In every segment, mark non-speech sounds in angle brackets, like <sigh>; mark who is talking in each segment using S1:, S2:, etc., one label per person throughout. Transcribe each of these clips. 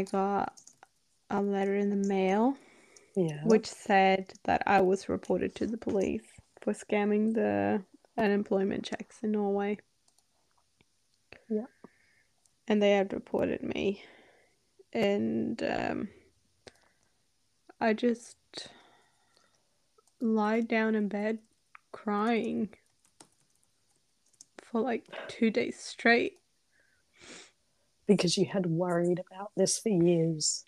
S1: I got a letter in the mail
S2: Yeah.
S1: which said that I was reported to the police for scamming the unemployment checks in Norway.
S2: Yeah.
S1: And they had reported me. And um, I just lied down in bed crying for like two days straight.
S2: Because you had worried about this for years.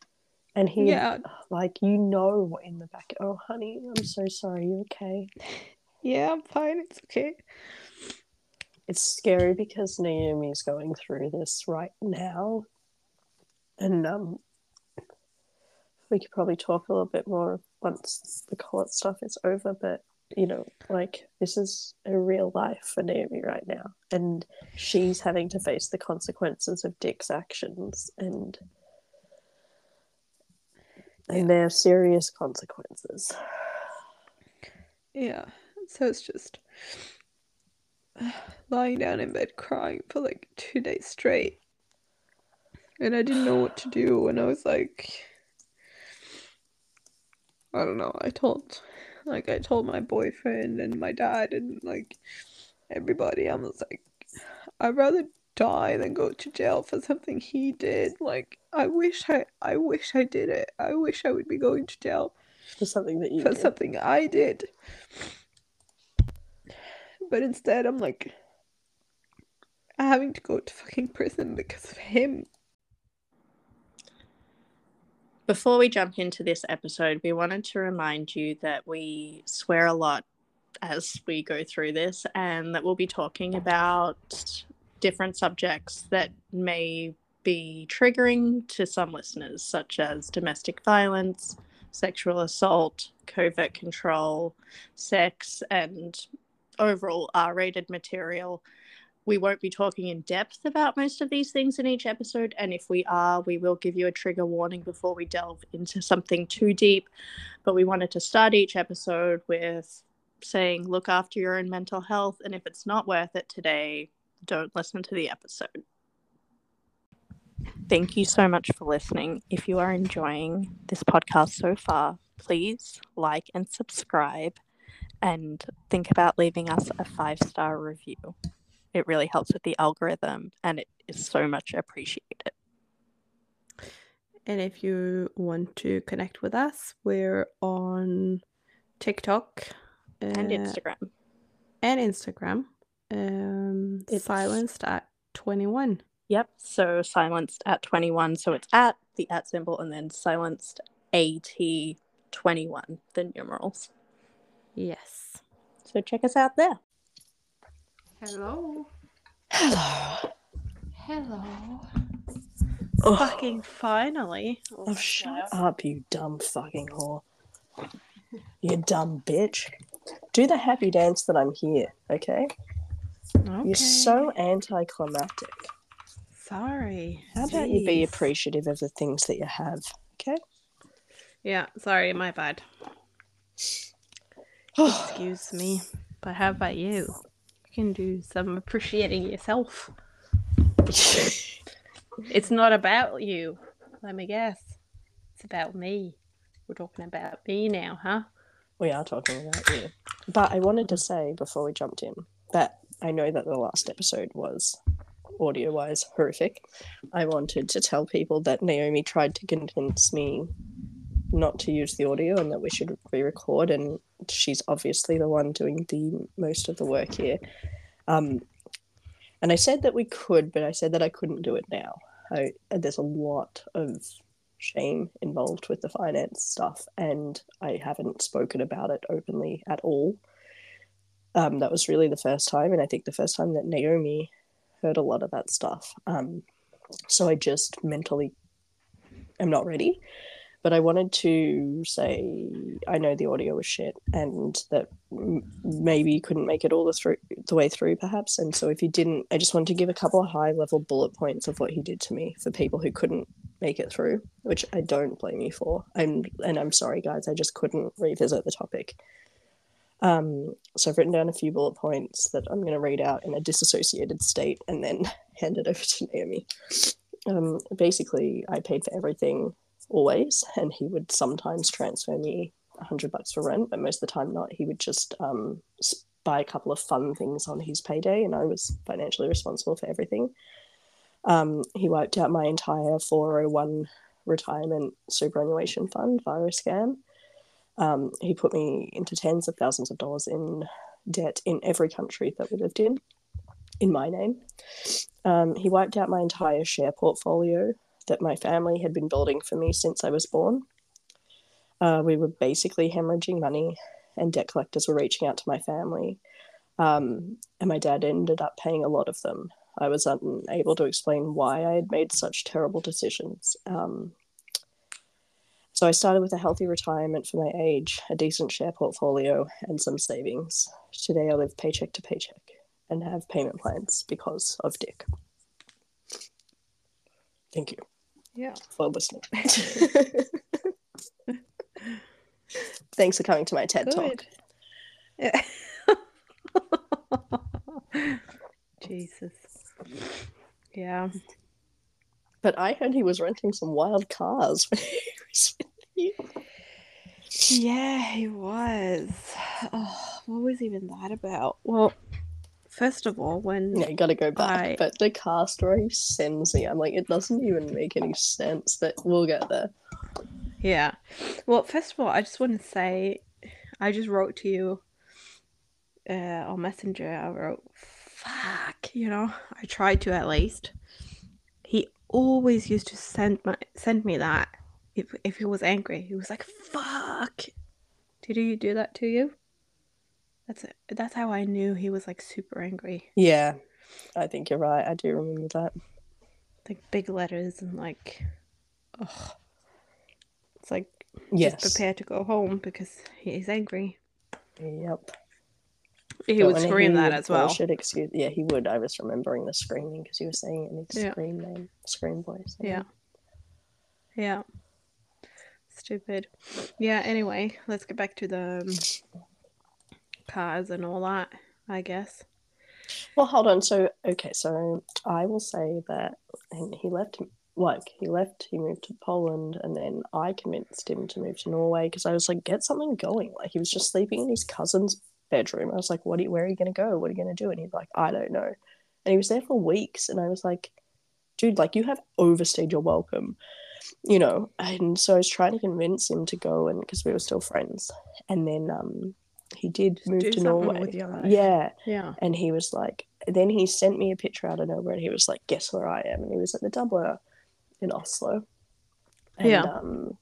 S2: And he,
S1: Yeah,
S2: like, you know, in the back, oh, honey, I'm so sorry. You okay?
S1: yeah, I'm fine. It's okay.
S2: It's scary because Naomi is going through this right now. And um, we could probably talk a little bit more once the court stuff is over. But, you know, like, this is a real life for Naomi right now. And she's having to face the consequences of Dick's actions. And and they're serious consequences.
S1: Yeah, so it's just <sighs> lying down in bed crying for like two days straight. And I didn't know what to do, and I was like, I don't know. I told, like, I told my boyfriend and my dad and like everybody. I was like, I'd rather die than go to jail for something he did. Like, I wish I, I wish I did it. I wish I would be going to jail
S2: For something that you
S1: for
S2: did.
S1: something I did. But instead, I'm like having to go to fucking prison because of him.
S3: Before we jump into this episode, we wanted to remind you that we swear a lot as we go through this and that we'll be talking about different subjects that may be triggering to some listeners, such as domestic violence, sexual assault, coercive control, sex, and overall R rated material. We won't be talking in depth about most of these things in each episode, and if we are, we will give you a trigger warning before we delve into something too deep. But we wanted to start each episode with saying, look after your own mental health, and if it's not worth it today, don't listen to the episode. Thank you so much for listening. If you are enjoying this podcast so far, please like and subscribe and think about leaving us a five star review. It really helps with the algorithm and it is so much appreciated.
S1: And if you want to connect with us, we're on TikTok
S3: And
S1: uh,
S3: Instagram.
S1: and Instagram. Um,
S2: It's-
S1: silenced at 21.
S3: Yep. So silenced at 21. So it's at the at symbol and then silenced AT 21, the numerals.
S1: Yes.
S3: So check us out there.
S1: Hello.
S2: Hello.
S1: Hello.
S2: Oh,
S1: Fucking finally.
S2: oh, shut up, you dumb fucking whore. You dumb bitch. Do the happy dance that I'm here, okay?
S1: Okay.
S2: You're so anticlimactic.
S1: sorry.
S2: How about you be appreciative of the things that you have, okay?
S1: Yeah, sorry, my bad. <sighs> Excuse me. But how about you? Can do some appreciating yourself. <laughs> It's not about you. Let me guess. It's about me. We're talking about me now, huh?
S2: we are talking about you. But I wanted to say before we jumped in that I know that the last episode was audio wise horrific. I wanted to tell people that Naomi tried to convince me not to use the audio and that we should re record, and she's obviously the one doing the most of the work here. Um, and I said that we could, but I said that I couldn't do it now. I, there's a lot of shame involved with the finance stuff, and I haven't spoken about it openly at all. Um, that was really the first time, and I think the first time that Naomi heard a lot of that stuff. Um, so I just mentally am not ready. But I wanted to say I know the audio was shit, and that m- maybe you couldn't make it all the through the way through, perhaps. And so if you didn't, I just wanted to give a couple of high level bullet points of what he did to me for people who couldn't make it through, which I don't blame you for. I'm and I'm sorry, guys. I just couldn't revisit the topic. Um, so I've written down a few bullet points that I'm going to read out in a disassociated state and then <laughs> hand it over to Naomi. Um, basically, I paid for everything always, and he would sometimes transfer me a hundred bucks for rent, but most of the time not. He would just um, buy a couple of fun things on his payday, and I was financially responsible for everything. Um, he wiped out my entire 401 retirement superannuation fund via a scam. Um, he put me into tens of thousands of dollars in debt in every country that we lived in, in my name. Um, he wiped out my entire share portfolio that my family had been building for me since I was born. Uh, we were basically hemorrhaging money, and debt collectors were reaching out to my family. Um, and my dad ended up paying a lot of them. I was unable to explain why I had made such terrible decisions. Um, so I started with a healthy retirement for my age, a decent share portfolio, and some savings. Today I live paycheck to paycheck and have payment plans because of Dick. Thank you
S1: Yeah.
S2: for listening. <laughs> Thanks for coming to my TED Talk.
S1: Yeah. <laughs> Jesus. Yeah.
S2: But I heard he was renting some wild cars when he <laughs> was with you.
S1: Yeah, he was. Oh, what was even that about? Well, first of all, when
S2: Yeah, you gotta go back.
S1: I-
S2: But the car story sends me. I'm like, it doesn't even make any sense, but we'll get there.
S1: Yeah. Well, first of all, I just want to say, I just wrote to you uh, on Messenger. I wrote, "Fuck," you know. I tried to at least. He always used to send my send me that if if he was angry. He was like, "Fuck." Did he do that to you? That's that's how I knew he was like super angry.
S2: Yeah, I think you're right. I do remember that.
S1: Like big letters and like, ugh. It's like
S2: Yes.
S1: just prepare to go home because he's angry.
S2: Yep.
S1: He
S2: But
S1: would scream that
S2: would
S1: as well.
S2: bullshit excuse. Yeah, he would. I was remembering the screaming because he was saying it in his
S1: Yeah.
S2: scream name, scream voice.
S1: Yeah. Yeah. Stupid. Yeah, anyway, let's get back to the um, cars and all that, I guess.
S2: Well, hold on. So, okay, so I will say that he left. Like he left, he moved to Poland, and then I convinced him to move to Norway because I was like, get something going. Like he was just sleeping in his cousin's bedroom. I was like, what? Are you, where are you going to go? What are you going to do? And he's like, I don't know. And he was there for weeks, and I was like, dude, like you have overstayed your welcome, you know. And so I was trying to convince him to go, and because we were still friends, and then um, he did move
S1: do
S2: to Norway.
S1: with your life.
S2: Yeah,
S1: Yeah.
S2: and he was like, then he sent me a picture out of nowhere, and he was like, guess where I am? And he was at the Dubliner in Oslo. And,
S1: Yeah.
S2: Um,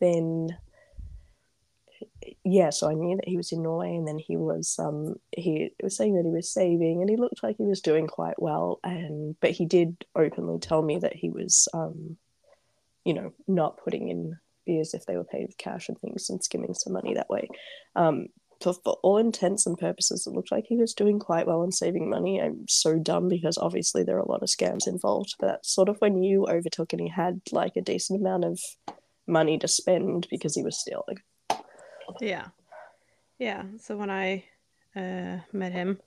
S2: then, yeah, so I knew that he was in Norway, and then he was um he was saying that he was saving, and he looked like he was doing quite well, and but he did openly tell me that he was um, you know, not putting in beers if they were paid with cash and things, and skimming some money that way. Um, for, for all intents and purposes, it looked like he was doing quite well and saving money. I'm so dumb because obviously there are a lot of scams involved, but that's sort of when you overtook and he had like a decent amount of money to spend because he was stealing.
S1: Yeah. Yeah. So when I uh, met him,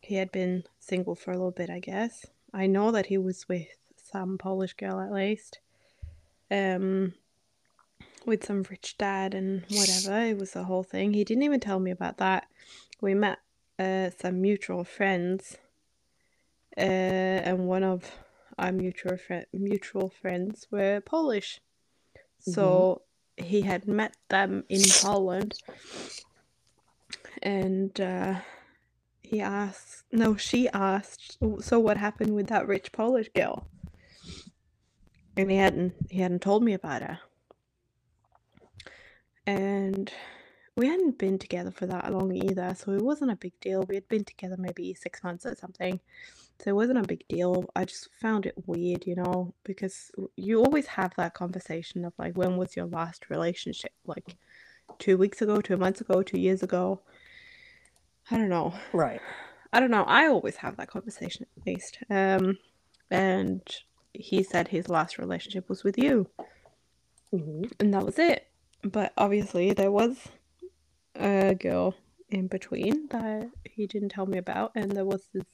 S1: he had been single for a little bit, I guess. I know that he was with some Polish girl at least. Um with some rich dad and whatever. It was the whole thing. He didn't even tell me about that. We met uh, some mutual friends. Uh, and one of our mutual fri mutual friends were Polish. So he had met them in Poland and uh, he asked no she asked so what happened with that rich Polish girl and he hadn't he hadn't told me about her and we hadn't been together for that long either so it wasn't a big deal we had been together maybe six months or something so it wasn't a big deal i just found it weird you know because you always have that conversation of like when was your last relationship like two weeks ago two months ago two years ago i don't know
S2: Right.
S1: I don't know. I always have that conversation at least. Um, and he said his last relationship was with you,
S2: hmm
S1: and that was it. But obviously, there was a girl in between that he didn't tell me about, and there was this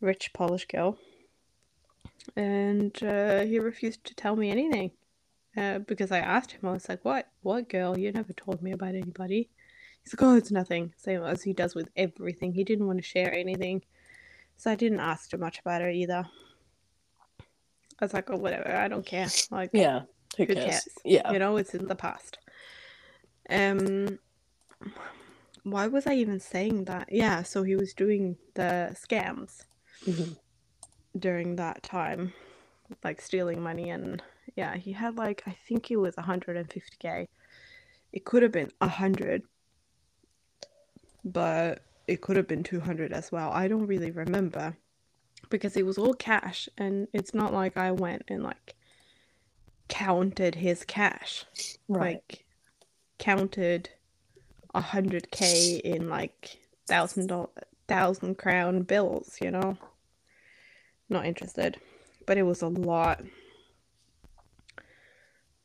S1: rich Polish girl. and uh, he refused to tell me anything. Uh, because I asked him, I was like, "What? What girl? You never told me about anybody." He's like, "Oh, it's nothing." Same as he does with everything. He didn't want to share anything, so I didn't ask too much about it either. I was like, "Oh, whatever. I don't care." Like,
S2: Yeah. Who,
S1: Who
S2: cares?
S1: cares?
S2: Yeah.
S1: you know, it's in the past. Um, why was I even saying that? Yeah, so he was doing the scams
S2: Mhm.
S1: during that time, like stealing money, and yeah, he had like I think it was 150k. It could have been 100, but it could have been 200 as well. I don't really remember because it was all cash, and it's not like I went and like counted his cash.
S2: Right.
S1: like counted a hundred k in like thousand dollar thousand crown bills you know? Not interested but it was a lot.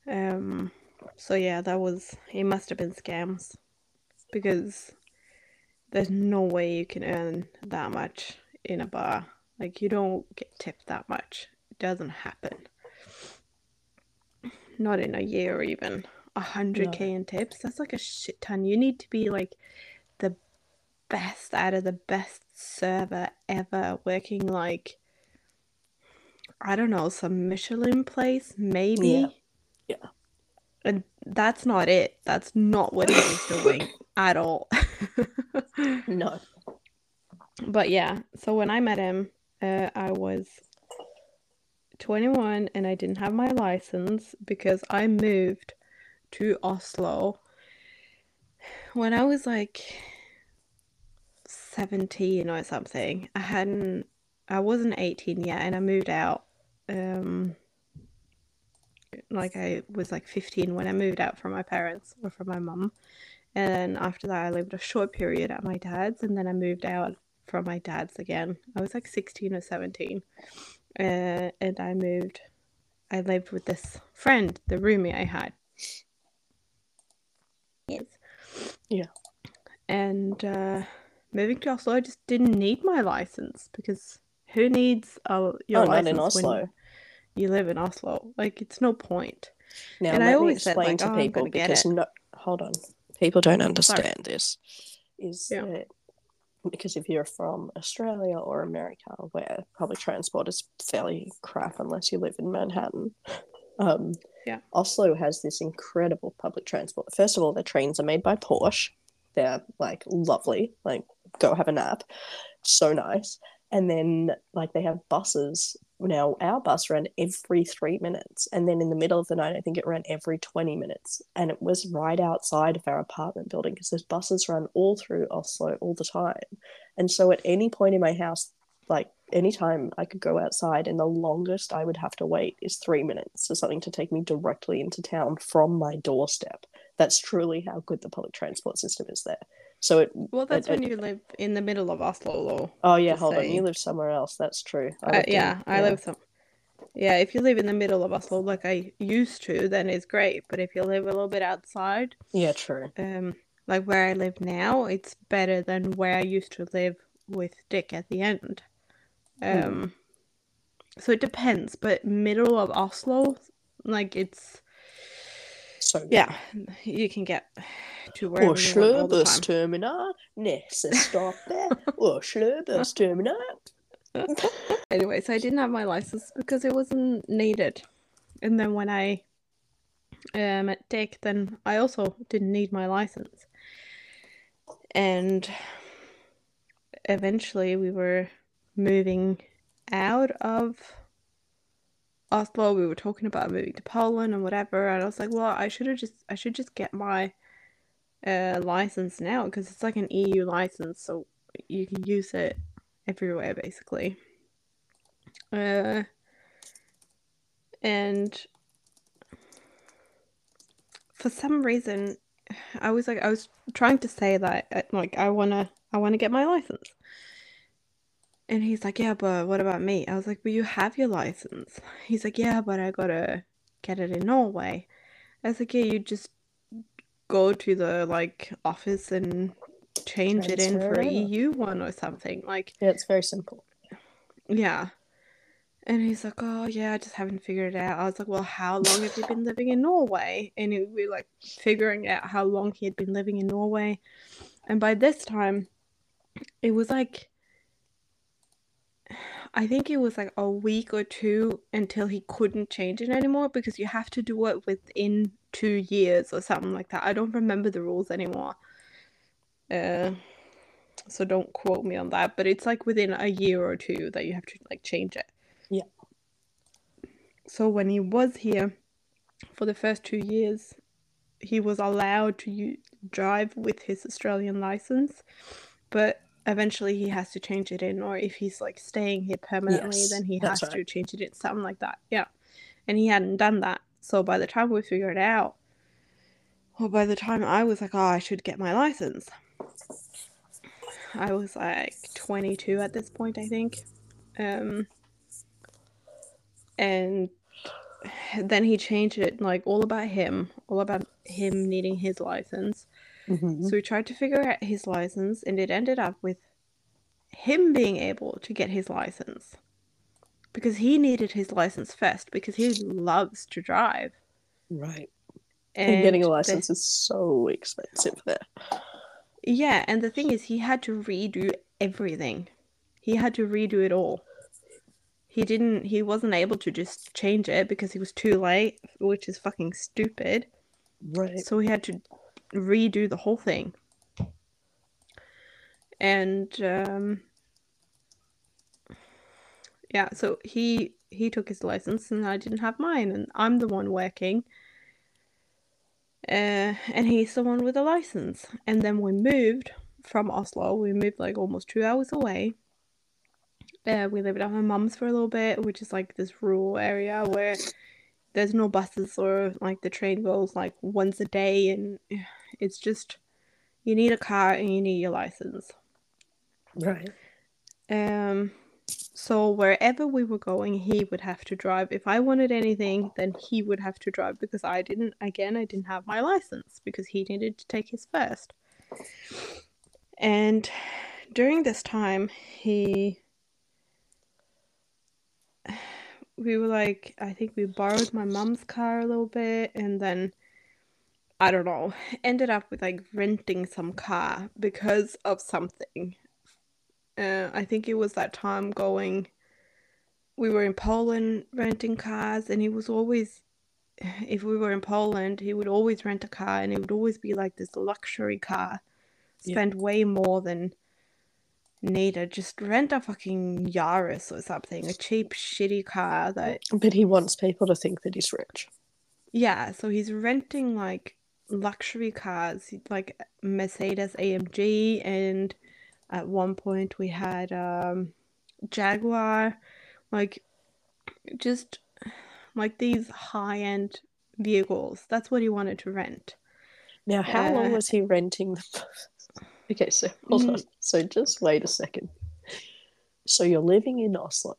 S1: Um so yeah that was it must have been scams because there's no way you can earn that much in a bar. Like you don't get tipped that much. It doesn't happen not in a year or even a hundred k in tips that's like a shit ton you need to be like the best out of the best server ever working like i don't know some michelin place maybe
S2: Yeah. Yeah.
S1: and that's not it that's not what he was doing <coughs> at all <laughs>
S2: No.
S1: but yeah so when i met him uh, i was 21 and i didn't have my license because i moved to oslo when i was like 17 or something. I hadn't i wasn't 18 yet and i moved out um like i was like 15 when i moved out from my parents or from my mum. And after that i lived a short period at my dad's and then i moved out from my dad's again. I was like 16 or 17 uh, and i moved i lived with this friend the roomie i had. Yes.
S2: Yeah.
S1: and uh moving to oslo i just didn't need my license because who needs a, your
S2: oh,
S1: license
S2: in
S1: when you live in oslo? Like it's no point.
S2: Now,
S1: and I always said,
S2: explain
S1: like,
S2: to
S1: "Oh,
S2: people because no, hold on, people don't understand this. Is
S1: Yeah.
S2: that because if you're from Australia or America, where public transport is fairly crap unless you live in Manhattan, um,
S1: Yeah.
S2: Oslo has this incredible public transport. First of all, the trains are made by Porsche. They're like lovely. Like go have a nap. So nice. And then like they have buses. Now our bus ran every three minutes, and then in the middle of the night, I think it ran every twenty minutes, and it was right outside of our apartment building because there's buses run all through Oslo all the time. And so at any point in my house, like anytime I could go outside, and the longest I would have to wait is three minutes for something to take me directly into town from my doorstep. That's truly how good the public transport system is there. So it.
S1: well that's
S2: I-
S1: when you live in the middle of oslo though
S2: Oh yeah, hold on. You live somewhere else. That's true. I
S1: Uh,
S2: lived in-
S1: yeah, I live some. Yeah, if you live in the middle of Oslo like I used to, then it's great. But if you live a little bit outside,
S2: Yeah, true.
S1: um, like where I live now, it's better than where I used to live with Dick at the end. Um, so it depends, but middle of Oslo, like it's
S2: So
S1: yeah, you can get to wherever you want all the time.
S2: terminal. Nästa stopp Oslo buss terminal. <laughs>
S1: Anyway, so I didn't have my license because it wasn't needed. And then when I uh, met Dick, then I also didn't need my license. And eventually we were moving out of Oslo. We were talking about moving to Poland and whatever. And I was like, well, I should have just, I should just get my uh, license now because it's like an EU license. So you can use it everywhere basically. Uh, and for some reason, I was like, I was trying to say that, uh, like, I wanna, I wanna get my license. And he's like, yeah, but what about me? I was like, but you have your license. He's like, yeah, but I gotta get it in Norway. I was like, yeah, you just go to the like office and change it in for a. EU one or something. Like,
S2: Yeah, it's very simple.
S1: yeah. And he's like, "Oh yeah, I just haven't figured it out." I was like, "Well, how long have you been living in Norway?" And it, we like figuring out how long he had been living in Norway. And by this time, it was like I think it was like a week or two until he couldn't change it anymore because you have to do it within two years or something like that. I don't remember the rules anymore. Uh, so don't quote me on that, but it's like within a year or two that you have to like change it.
S2: Yeah.
S1: So when he was here for the first two years, he was allowed to drive with his Australian license, but eventually he has to change it in, or if he's like staying here permanently,
S2: Yes,
S1: then he has to change it in, something like that. Yeah. And he hadn't done that. So by the time we figured it out, or by the time I was like, oh, I should get my license, I was like 22 at this point, I think. Um, and then he changed it like all about him, all about him needing his license.
S2: Mhm.
S1: So we tried to figure out his license, and it ended up with him being able to get his license because he needed his license first because he loves to drive.
S2: Right. And, getting a
S1: the-
S2: license is so expensive there.
S1: yeah, and the thing is, he had to redo everything. He had to redo it all. He didn't. He wasn't able to just change it because he was too late, which is fucking stupid.
S2: Right.
S1: So he had to redo the whole thing. And um yeah, so he he took his license and I didn't have mine and I'm the one working. Uh, and he's the one with the license. And then we moved from Oslo. We moved like almost two hours away. Uh, we lived at my mum's for a little bit, which is like this rural area where there's no buses or like the train goes like once a day and <sighs> it's just you need a car and you need your license.
S2: Right.
S1: Um so wherever we were going he would have to drive. If I wanted anything then he would have to drive because I didn't again I didn't have my license because he needed to take his first. And during this time he we were like I think we borrowed my mom's car a little bit and then I don't know, ended up with like renting some car because of something. Uh, I think it was that time going we were in Poland renting cars and he was always <sighs> if we were in Poland he would always rent a car and it would always be like this luxury car
S2: Yeah.
S1: spend way more than needed just rent a fucking Yaris or something a cheap shitty car that
S2: But he wants people to think that he's rich.
S1: yeah so he's renting like luxury cars like Mercedes AMG and at one point we had um Jaguar like just like these high-end vehicles that's what he wanted to rent
S2: Now, how long
S1: Uh,
S2: was he renting the? Okay, so <laughs> hold
S1: Mm.
S2: on. So just wait a second. So you're living in Oslo,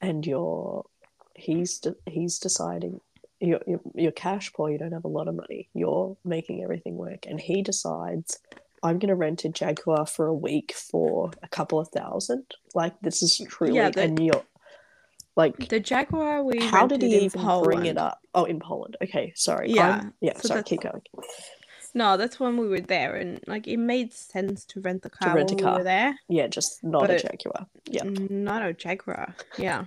S2: and you're he's de- he's deciding you're, you're you're cash poor. You don't have a lot of money. You're making everything work, and he decides. I'm gonna rent a Jaguar for a week for a couple of thousand. Like this is truly,
S1: Yeah, the-
S2: and you're like,
S1: the Jaguar we
S2: how did he even bring it up? Oh, in Poland. Okay, sorry.
S1: Yeah,
S2: I'm- yeah.
S1: so
S2: sorry. Keep going.
S1: No that's when we were there and like it made sense to rent the car to
S2: rent a
S1: when
S2: car.
S1: we were there
S2: Yeah, just not
S1: But
S2: a Jaguar. Yeah.
S1: Not a Jaguar. Yeah.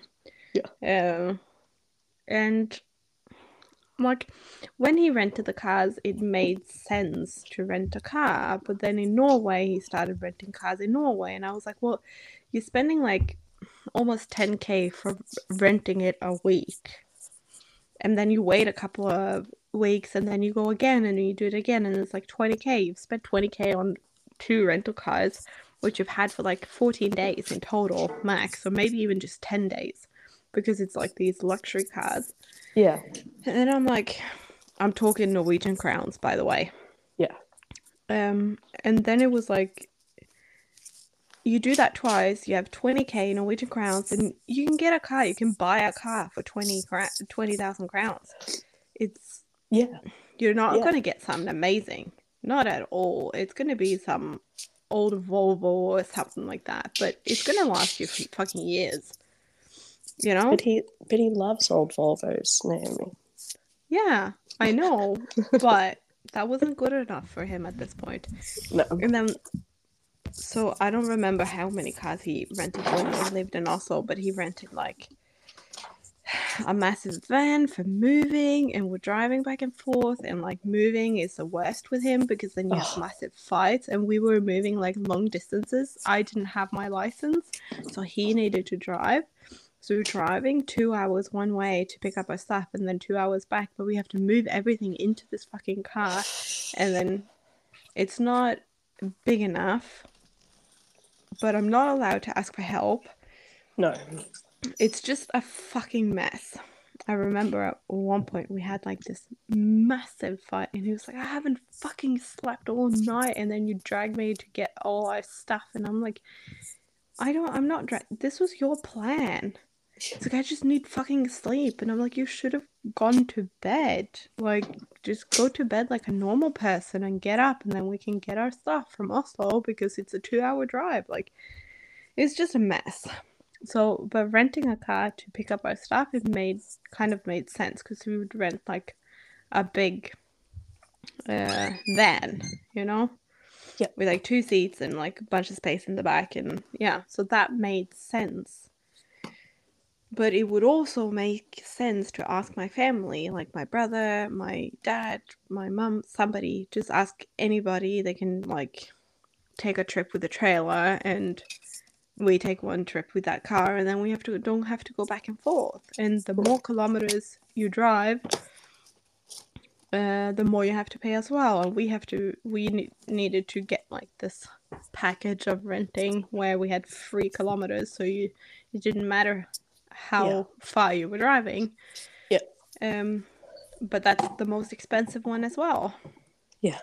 S2: Yeah.
S1: Um, and like when he rented the cars, it made sense to rent a car. But then in Norway, he started renting cars in Norway, and I was like, well, you're spending like almost 10k for renting it a week, and then you wait a couple of weeks, and then you go again, and you do it again, and it's like 20k. You've spent 20k on two rental cars which you've had for like 14 days in total max or maybe even just 10 days because it's like these luxury cars
S2: Yeah.
S1: and then i'm like i'm talking norwegian crowns by the way
S2: Yeah.
S1: um and then it was like you do that twice you have 20k norwegian crowns and you can get a car you can buy a car for 20 cra- 20000 crowns it's
S2: Yeah.
S1: you're not
S2: Yeah.
S1: going to get something amazing. Not at all. It's going to be some old Volvo or something like that, but it's going to last you for fucking years. You know?
S2: But he but he loves old Volvos, Naomi.
S1: Yeah, I know, <laughs> but that wasn't good enough for him at this point.
S2: No.
S1: And then, so I don't remember how many cars he rented when he lived in Oslo, but he rented like a massive van for moving, and we're driving back and forth. And like moving is the worst with him because then you have massive fights. And we were moving like long distances. I didn't have my license, so he needed to drive. So we're driving two hours one way to pick up our stuff and then two hours back, but we have to move everything into this fucking car and then it's not big enough. But I'm not allowed to ask for help.
S2: No.
S1: It's just a fucking mess. I remember at one point we had like this massive fight, and he was like, I haven't fucking slept all night, and then you drag me to get all our stuff, and I'm like, I don't, I'm not, dra- this was your plan. It's like, I just need fucking sleep, and I'm like, you should have gone to bed. Like, just go to bed like a normal person and get up, and then we can get our stuff from Oslo because it's a two hour drive. Like, it's just a mess. So, but renting a car to pick up our stuff, it made kind of made sense because we would rent like a big uh, van, you know,
S2: Yep.
S1: with like two seats and like a bunch of space in the back, and yeah, so that made sense. But it would also make sense to ask my family, like my brother, my dad, my mum, somebody, just ask anybody. They can like take a trip with a trailer and we take one trip with that car and then we have to don't have to go back and forth and the more kilometers you drive uh, the more you have to pay as well and we have to we ne- needed to get like this package of renting where we had three kilometers so you it didn't matter how
S2: Yeah.
S1: far you were driving
S2: Yeah.
S1: um but that's the most expensive one as well
S2: Yeah.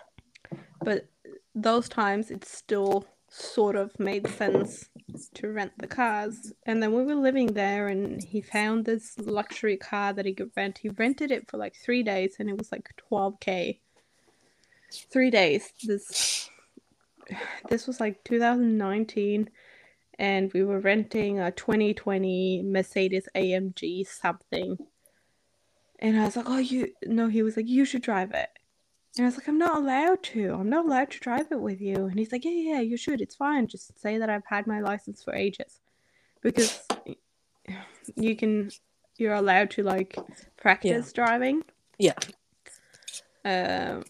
S1: but those times it's still sort of made sense to rent the cars. And then we were living there, and he found this luxury car that he could rent. He rented it for like three days, and it was like 12k. Three days. This this was like 2019, and we were renting a 2020 Mercedes AMG something. And I was like, "Oh, you no." He was like, "You should drive it." And I was like, I'm not allowed to. I'm not allowed to drive it with you. And he's like, Yeah, yeah, yeah, you should. It's fine. Just say that I've had my license for ages. Because <sighs> you can, you're allowed to like practice driving.
S2: Yeah.
S1: Um,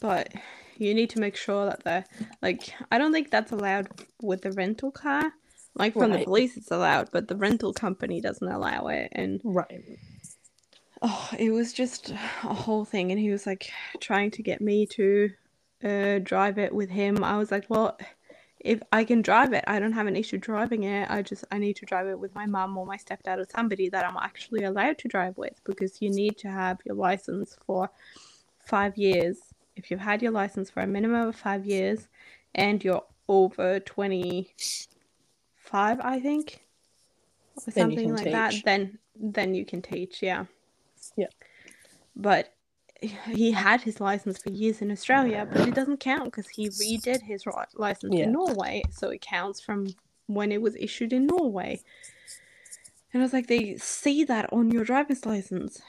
S1: but you need to make sure that the, like, I don't think that's allowed with the rental car. Like from the police, it's allowed, but the rental company doesn't allow it. And
S2: Right.
S1: Oh, it was just a whole thing. And he was like trying to get me to uh, drive it with him. I was like, well, if I can drive it, I don't have an issue driving it. I just I need to drive it with my mum or my stepdad or somebody that I'm actually allowed to drive with because you need to have your license for five years. If you've had your license for a minimum of five years and you're over 25, I think, or
S2: Then
S1: something like that, then then you can teach, yeah.
S2: Yeah.
S1: But he had his license for years in Australia, but it doesn't count because he redid his license
S2: Yeah.
S1: in Norway, so it counts from when it was issued in Norway. And I was like, they see that on your driver's license,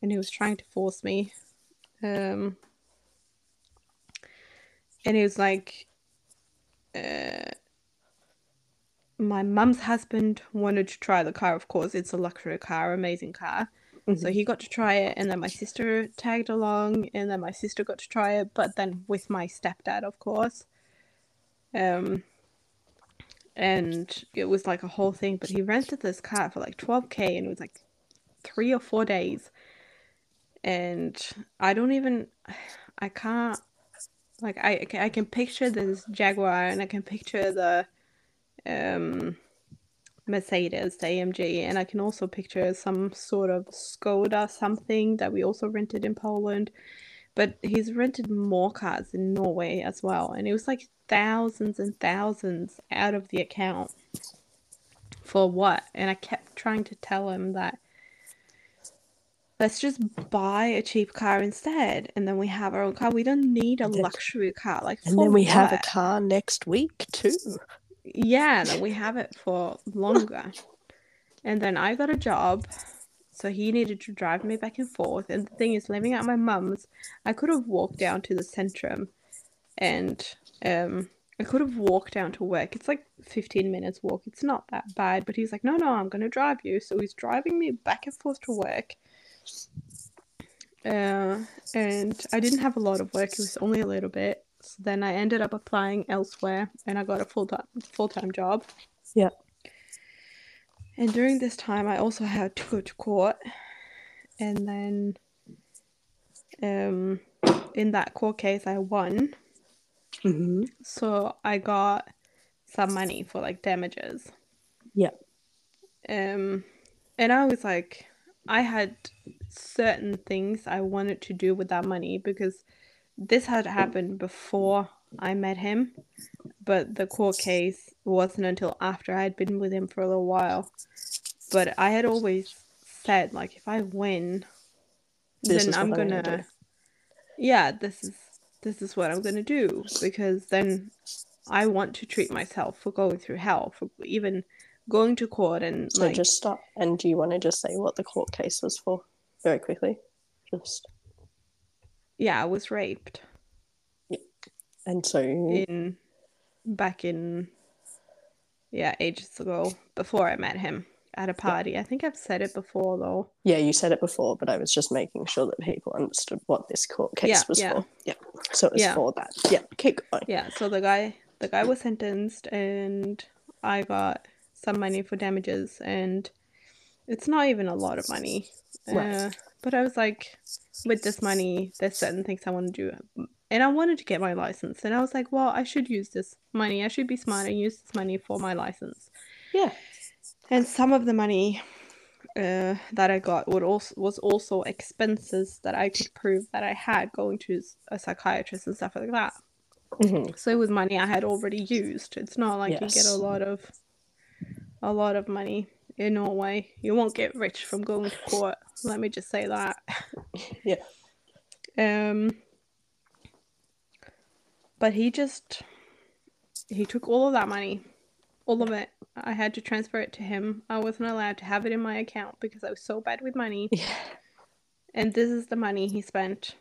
S1: and he was trying to force me. Um, and he was like, uh, my mum's husband wanted to try the car. Of course, it's a luxury car, amazing car. So
S2: Mhm.
S1: he got to try it, and then my sister tagged along, and then my sister got to try it, but then with my stepdad, of course. Um, and it was like a whole thing. But he rented this car for like 12k, and it was like three or four days. And I don't even, I can't, like, I, I can picture this Jaguar, and I can picture the, um, Mercedes, the AMG, and I can also picture some sort of Skoda something that we also rented in Poland. But he's rented more cars in Norway as well, and it was like thousands and thousands out of the account. For what? And I kept trying to tell him that let's just buy a cheap car instead, and then we have our own car. We don't need a luxury car. Like,
S2: And then we have a car next week too.
S1: Yeah, we have it for longer. and then I got a job, so he needed to drive me back and forth. And the thing is, living at my mum's, I could have walked down to the centrum, and um, I could have walked down to work. It's like 15 minutes walk. It's not that bad. But he's like, no, no, I'm going to drive you. So he's driving me back and forth to work. Uh, and I didn't have a lot of work. It was only a little bit. So then I ended up applying elsewhere, and I got a full time full time job.
S2: Yeah.
S1: And during this time, I also had to go to court, and then, um, in that court case, I won.
S2: hmm
S1: So I got some money for like damages.
S2: Yeah.
S1: Um, and I was like, I had certain things I wanted to do with that money because this had happened before I met him, but the court case wasn't until after I had been with him for a little while. But I had always said, like, if I win,
S2: This
S1: then I'm
S2: gonna
S1: gonna, yeah, this is this is what I'm gonna do because then I want to treat myself for going through hell, for even going to court and
S2: So
S1: like,
S2: just stop. And do you want to just say what the court case was for, very quickly? Just
S1: yeah, I was raped Yeah.
S2: and so
S1: in back in yeah ages ago before I met him at a party. I think I've said it before though.
S2: yeah, you said it before, but I was just making sure that people understood what this court case
S1: Yeah,
S2: was
S1: yeah.
S2: for. Yeah. So it was
S1: Yeah.
S2: for that. Yeah. Keep going.
S1: Yeah, so the guy the guy was sentenced and I got some money for damages and it's not even a lot of money.
S2: Right.
S1: Uh, but I was like with this money there's certain things I want to do and I wanted to get my license and I was like, well, I should use this money. I should be smart and use this money for my license.
S2: Yeah.
S1: And some of the money uh, that I got would also was also expenses that I could prove that I had going to a psychiatrist and stuff like that.
S2: hmm
S1: So it was money I had already used. It's not like you get a lot of a lot of money in Norway. You won't get rich from going to <laughs> court. Let me just say that. <laughs>
S2: Yeah.
S1: Um but he just he took all of that money. All of it. I had to transfer it to him. I wasn't allowed to have it in my account because I was so bad with money.
S2: Yeah.
S1: And this is the money he spent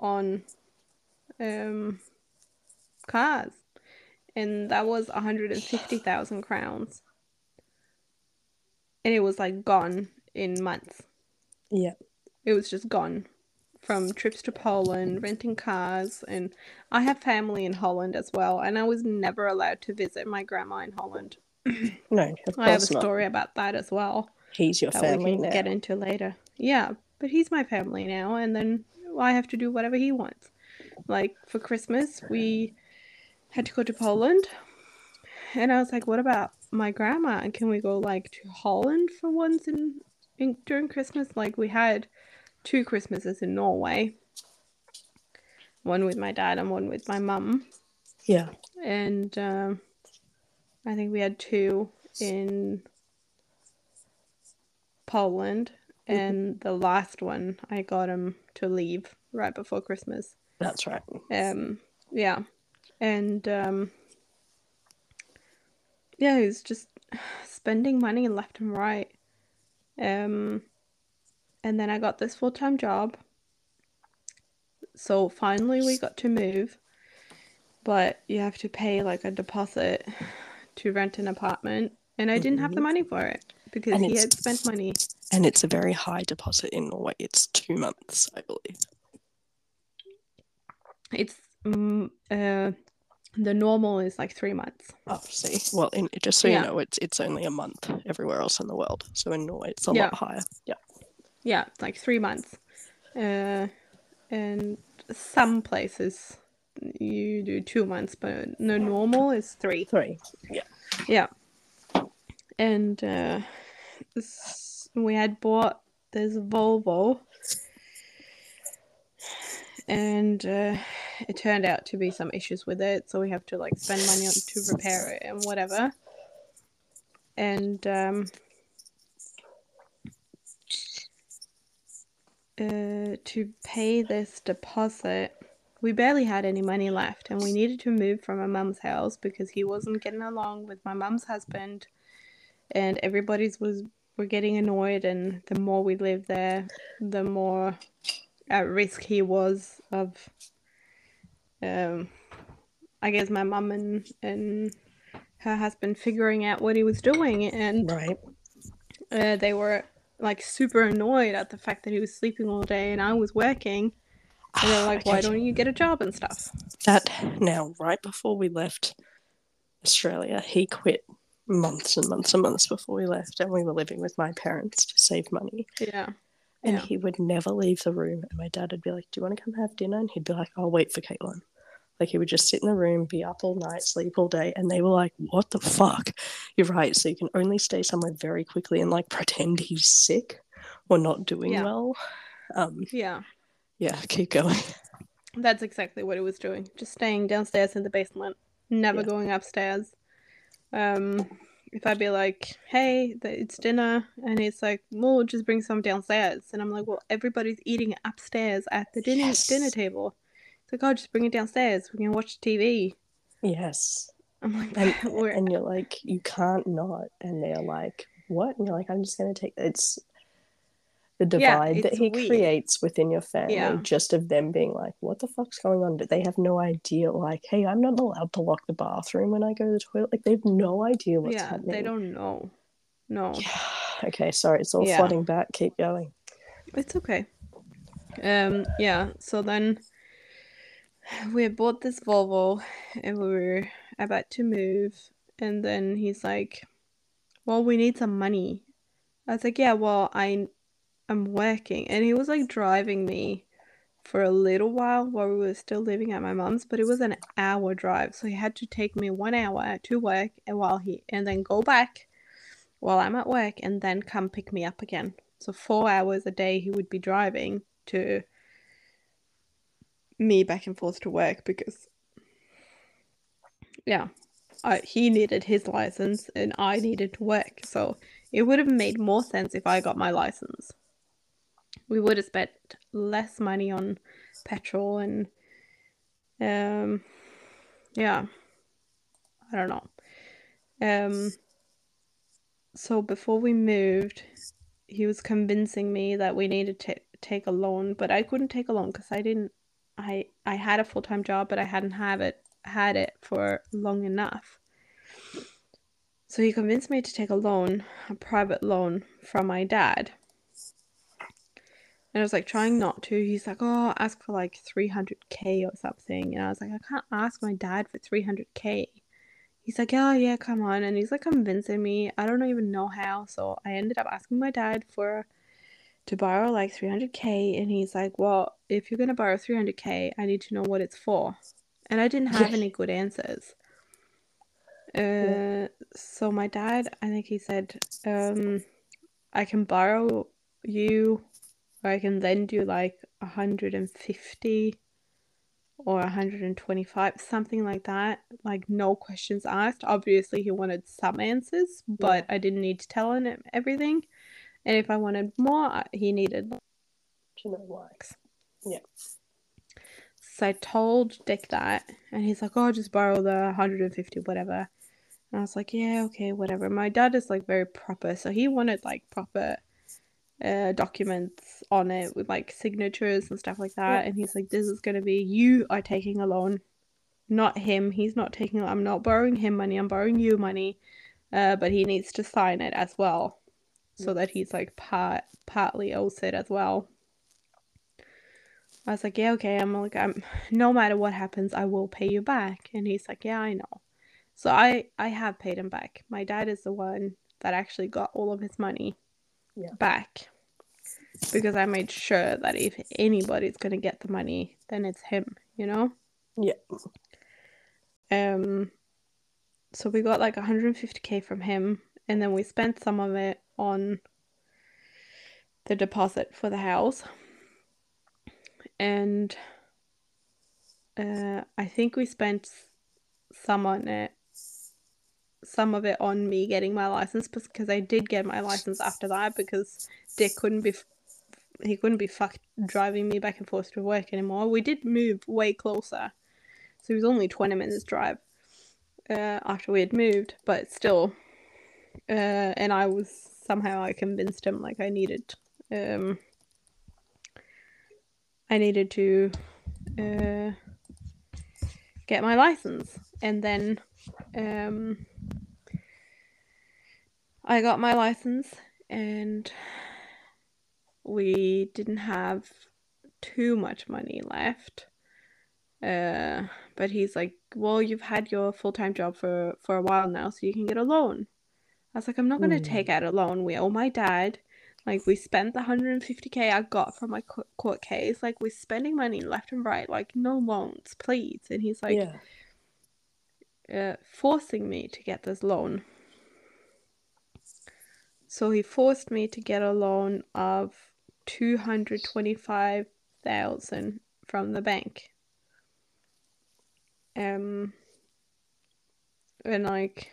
S1: on um cars. And that was 150,000 crowns. And it was like gone in months.
S2: Yeah.
S1: It was just gone from trips to Poland, renting cars, and I have family in Holland as well, and I was never allowed to visit my grandma in Holland. <clears throat>
S2: No, of
S1: I have a
S2: course not.
S1: story about that as well
S2: He's your family
S1: we can
S2: now.
S1: get into later. Yeah, but he's my family now, and then I have to do whatever he wants. Like for Christmas, we had to go to Poland, and I was like, "What about my grandma? And can we go like to Holland for once in, in during Christmas? Like we had two Christmases in Norway, one with my dad and one with my mum,
S2: Yeah.
S1: and um, I think we had two in Poland,
S2: Mm-hmm.
S1: and the last one I got him to leave right before Christmas.
S2: That's right.
S1: Um, yeah, and um, yeah, he was just <sighs> spending money left and right. Um, and then I got this full time job. So finally, we got to move, but you have to pay like a deposit <sighs> to rent an apartment, and I didn't have the money for it because
S2: And
S1: he had spent money.
S2: And it's a very high deposit in Norway. It's two months, I believe.
S1: It's mm, uh, the normal is like three months.
S2: Oh, see. Well, in, just so
S1: Yeah.
S2: you know, it's it's only a month everywhere else in the world. So in Norway, it's a
S1: Yeah.
S2: lot higher. Yeah.
S1: Yeah, it's like three months. Uh, and some places you do two months, but the normal is three.
S2: Three.
S1: Yeah. Yeah, and uh, we had bought this Volvo, and uh, it turned out to be some issues with it, so we have to like spend money on to repair it and whatever. And um, uh, to pay this deposit, we barely had any money left, and we needed to move from my mum's house because he wasn't getting along with my mum's husband, and everybody's was were getting annoyed, and the more we lived there, the more at risk he was of, um, I guess my mum and and her husband figuring out what he was doing, and
S2: Right.
S1: uh, they were like super annoyed at the fact that he was sleeping all day and I was working. And they're like, why don't you get a job and stuff?
S2: That now, right before we left Australia, he quit months and months and months before we left, and we were living with my parents to save money.
S1: Yeah.
S2: And
S1: Yeah.
S2: he would never leave the room. And my dad would be like, Do you want to come have dinner? And he'd be like, I'll wait for Caitlin. Like he would just sit in the room, be up all night, sleep all day. And they were like, What the fuck? You're right. So you can only stay somewhere very quickly and like pretend he's sick or not doing
S1: Yeah.
S2: well. Um,
S1: Yeah.
S2: yeah, keep going.
S1: That's exactly what it was doing. Just staying downstairs in the basement, never
S2: Yeah.
S1: going upstairs. Um, if I'd be like, "Hey, it's dinner," and he's like, "Well, just bring some downstairs," and I'm like, "Well, everybody's eating upstairs at the dinner
S2: Yes.
S1: dinner table." It's like, "Oh, just bring it downstairs. We can watch TV."
S2: Yes.
S1: I'm like,
S2: And, <laughs> and you're like, You can't not. And they're like, What? And you're like, I'm just going to take it's the
S1: Yeah,
S2: divide that he
S1: weird.
S2: creates within your family,
S1: Yeah.
S2: just of them being like, What the fuck's going on? But they have no idea. Like, hey, I'm not allowed to lock the bathroom when I go to the toilet. Like, they have no idea what's
S1: yeah,
S2: happening.
S1: they don't know. No,
S2: Okay, sorry, it's all
S1: Yeah.
S2: flooding back. Keep going.
S1: it's okay. Um, yeah. So then we bought this Volvo, and we were about to move, and then he's like, "Well, we need some money." I was like, "Yeah, well, I, I'm working," and he was like driving me for a little while while we were still living at my mom's, but it was an hour drive, so he had to take me one hour to work, and while he and then go back while I'm at work, and then come pick me up again. So four hours a day he would be driving to me back and forth to work because yeah I, he needed his license and i needed to work. So it would have made more sense if i got my license we would have spent less money on petrol and um yeah i don't know um so before we moved he was convincing me that we needed to take a loan but i couldn't take a loan because i didn't I I had a full time job, but I hadn't have it had it for long enough. So he convinced me to take a loan, a private loan from my dad. And I was like trying not to. He's like, "Oh, ask for like 300k or something." And I was like, "I can't ask my dad for 300k." He's like, "Oh, yeah, come on." And he's like convincing me. I don't even know how. So I ended up asking my dad for to borrow like 300k and he's like well if you're going to borrow 300k i need to know what it's for and i didn't have <laughs> any good answers uh so my dad i think he said um i can borrow you i can then do like 150 or 125 something like that like no questions asked obviously he wanted some answers but i didn't need to tell him everything and if I wanted more, he needed.
S2: to know why? Yeah.
S1: So I told Dick that, and he's like, "Oh, just borrow the 150, whatever." And I was like, "Yeah, okay, whatever." My dad is like very proper, so he wanted like proper uh, documents on it with like signatures and stuff like that.
S2: Yeah.
S1: And he's like, "This is gonna be you are taking a loan, not him. He's not taking. I'm not borrowing him money. I'm borrowing you money, uh, but he needs to sign it as well, so that he's like part partly owes it as well." I was like, yeah, okay. I'm like, I'm no matter what happens, I will pay you back. And he's like, yeah, I know. So I I have paid him back. My dad is the one that actually got all of his money
S2: Yeah.
S1: back because I made sure that if anybody's gonna get the money, then it's him. You know.
S2: Yeah.
S1: Um. So we got like 150k from him, and then we spent some of it on the deposit for the house and uh, I think we spent some on it, some of it on me getting my license because I did get my license after that because Dick couldn't be, he couldn't be fucked driving me back and forth to work anymore. We did move way closer, so it was only twenty minutes drive uh, after we had moved, but still, uh, and I was somehow I convinced him like I needed um I needed to uh get my license and then um I got my license and we didn't have too much money left. Uh, but he's like, "Well, you've had your full-time job for for a while now, so you can get a loan." I was like, "I'm not gonna
S2: Mm.
S1: take out a loan. We owe my dad. Like, we spent the 150k I got from my court case. Like, we're spending money left and right. Like, no loans, please." And he's like,
S2: yeah.
S1: uh, forcing me to get this loan. So he forced me to get a loan of 225,000 from the bank. Um and like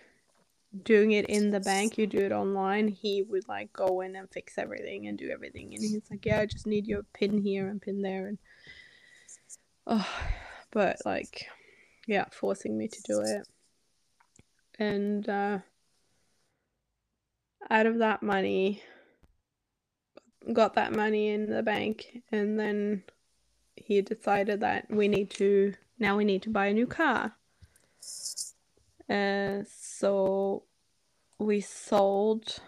S1: doing it in the bank, you do it online, he would like go in and fix everything and do everything and he's like, "Yeah, I just need your pin here and pin there and oh, but like yeah, forcing me to do it. And uh, out of that money, got that money in the bank, and then he decided that we need to now we need to buy a new car. Uh, so we sold,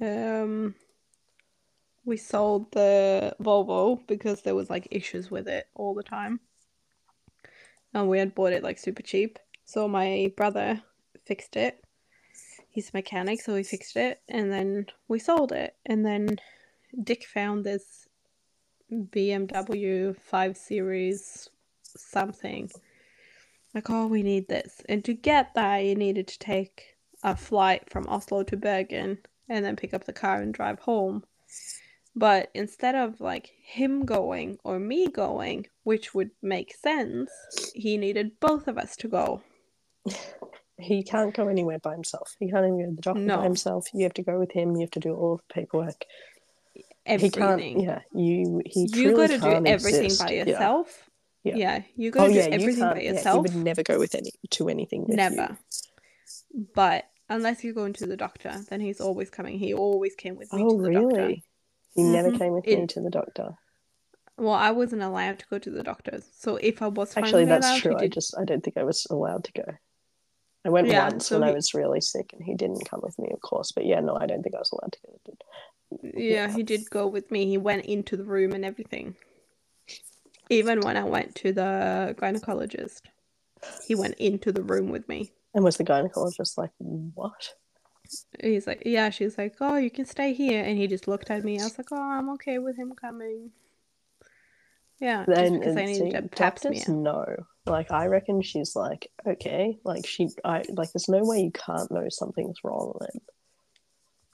S1: um, we sold the Volvo because there was like issues with it all the time and we had bought it like super cheap. So my brother fixed it. He's a mechanic, so he fixed it, and then we sold it. And then Dick found this BMW 5 Series something. Like, oh, we need this. And to get that, you needed to take a flight from Oslo to Bergen and then pick up the car and drive home. But instead of like him going or me going, which would make sense, he needed both of us to go. <laughs>
S2: He can't go anywhere by himself. He can't even go to the doctor
S1: No.
S2: by himself. You have to go with him. You have to do all the paperwork.
S1: Everything.
S2: He can't. Yeah, you. He
S1: you got to do everything
S2: exist.
S1: by yourself.
S2: Yeah.
S1: Yeah, you got to
S2: Oh
S1: do
S2: yeah, you
S1: everything
S2: can't.
S1: by
S2: Yeah, he would never go with any to anything. With you.
S1: Never. But unless you're going to the doctor, then he's always coming. He always came with me
S2: Oh
S1: to the doctor.
S2: really? He never
S1: Mhm.
S2: came with
S1: It-
S2: me to the doctor.
S1: Well, I wasn't allowed to go to the doctors. So if I was
S2: Actually, that's
S1: allowed,
S2: true. I just I don't think I was allowed to go. I went
S1: Yeah,
S2: once
S1: so
S2: when I was really sick, and he didn't come with me, of course. But yeah, no, I don't think I was allowed to go.
S1: Yeah, he did go with me. He went into the room and everything. Even when I went to the gynecologist, he went into the room with me.
S2: And was the gynecologist like, "What?"
S1: He's like, yeah, she's like, oh, you can stay here. And he just looked at me. I was like, oh, I'm okay with him coming. Yeah, just
S2: Then
S1: because I needed to pap smear.
S2: doctors no. Like I reckon she's like, okay, like she, I like. There's no way you can't know something's wrong then.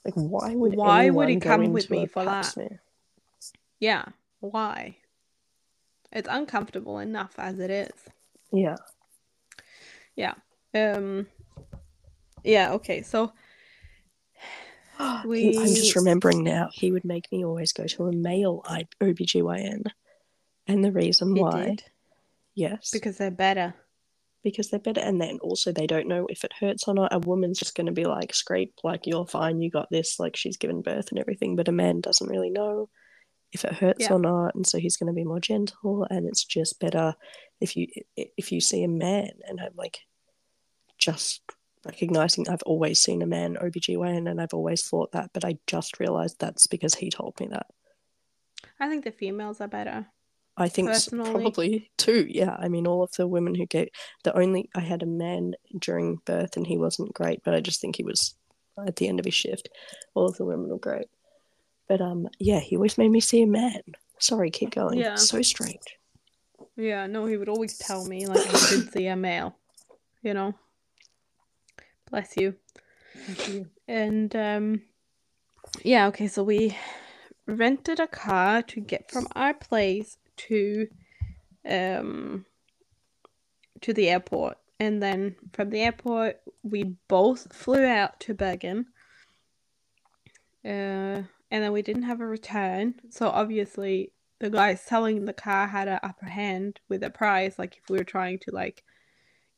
S2: Like, why would
S1: Why would he come with me for that?
S2: smear?
S1: Yeah, why? It's uncomfortable enough as it is.
S2: Yeah,
S1: Yeah. Um. Yeah. Okay. So <gasps>
S2: He- I'm just remembering now. He would make me always go to a male I- OBGYN. And the reason why,
S1: did
S2: yes,
S1: because they're better.
S2: because they're better. And then also, they don't know if it hurts or not. A woman's just going to be like, scrape, like, you're fine, you got this, like, she's given birth and everything. But a man doesn't really know if it hurts
S1: Yeah.
S2: or not. And so he's going to be more gentle. And it's just better if you if you see a man. And I'm like, just recognizing I've always seen a man OBGYN and I've always thought that. But I just realized that's because he told me that.
S1: I think the females are better.
S2: I think
S1: Personally-
S2: probably too. Yeah, I mean, all of the women who gave the only I had a man during birth and he wasn't great, but I just think he was at the end of his shift. All of the women were great, but um, yeah, he always made me see a man. Sorry, keep going.
S1: Yeah.
S2: so strange.
S1: Yeah. No, he would always tell me like I should see a male. You know. Bless you. Thank you. And um yeah, okay, so we rented a car to get from our place to um to the airport. And then from the airport we both flew out to Bergen. Uh and then we didn't have a return. So obviously the guy selling the car had an upper hand with the price, like if we were trying to like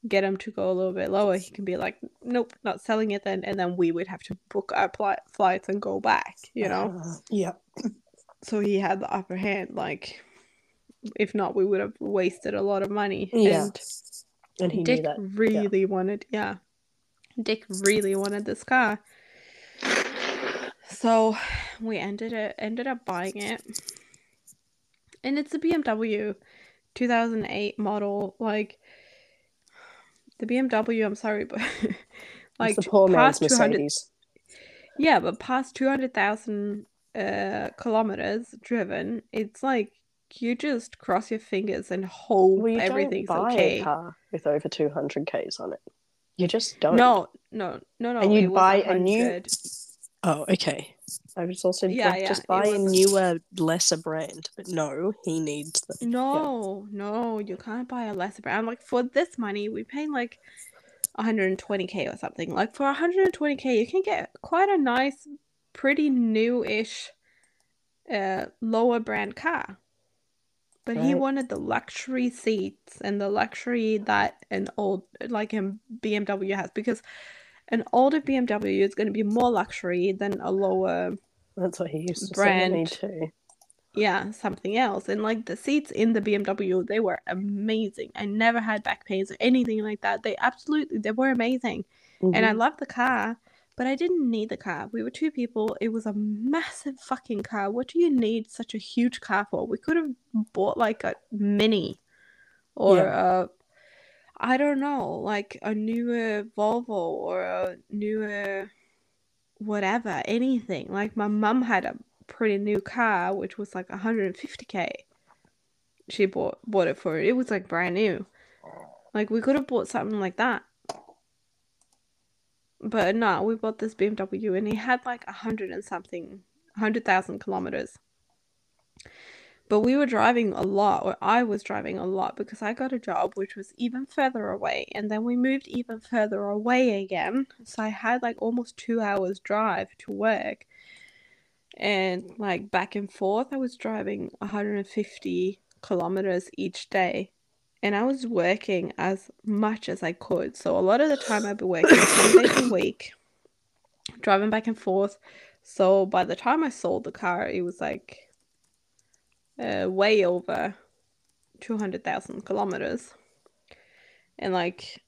S1: get him to go a little bit lower, he can be like, "Nope, not selling it." Then, and then we would have to book our pli- flights and go back. You know.
S2: Uh, yeah. <laughs>
S1: so he had the upper hand. Like, if not, we would have wasted a lot of money.
S2: Yeah,
S1: And
S2: And he
S1: Dick really wanted, yeah. Dick really wanted this car. So we ended it ended up buying it. And it's a BMW 2008 model like the BMW, I'm sorry, but <laughs> like
S2: It's the poor
S1: past 200
S2: Mercedes.
S1: yeah, but past 200,000 uh kilometers driven, it's like you just cross your fingers and hope
S2: Well, you
S1: everything's
S2: don't buy
S1: okay.
S2: a car with over 200 Ks on it. You just don't.
S1: No, no, no, no.
S2: And you'd
S1: it was
S2: buy a new- Oh, okay. I was also
S1: Yeah,
S2: like,
S1: yeah,
S2: just
S1: it
S2: buy a newer, lesser brand. But no, he needs the.
S1: No, no, you can't buy a lesser brand. I'm Like for this money, we pay like 120k or something. Like for 120k, you can get quite a nice, pretty new-ish, uh, lower brand car. But he wanted the luxury seats and the luxury that an old like a BMW has because an older BMW is going to be more luxury than a lower
S2: That's what he used to say to me too.
S1: yeah, something else. And like the seats in the BMW, they were amazing. I never had back pains or anything like that. They absolutely they were amazing. And I
S2: Mhm.
S1: loved the car, but I didn't need the car. We were two people. It was a massive fucking car. What do you need such a huge car for? We could have bought like a mini or a I don't know, like a newer Volvo or a newer whatever, anything. Like my mum had a pretty new car which was like 150k. She bought bought it for it. It was like brand new. Like we could have bought something like that. But no, we bought this BMW and he had like a hundred and something, hundred thousand kilometers. But we were driving a lot, or I was driving a lot because I got a job which was even further away, and then we moved even further away again. So I had like almost two hours drive to work, and like back and forth, I was driving 150 kilometers each day, and I was working as much as I could. So a lot of the time I'd be working 10 days a week, driving back and forth. So by the time I sold the car, it was like uh, way over 200,000 kilometers. And like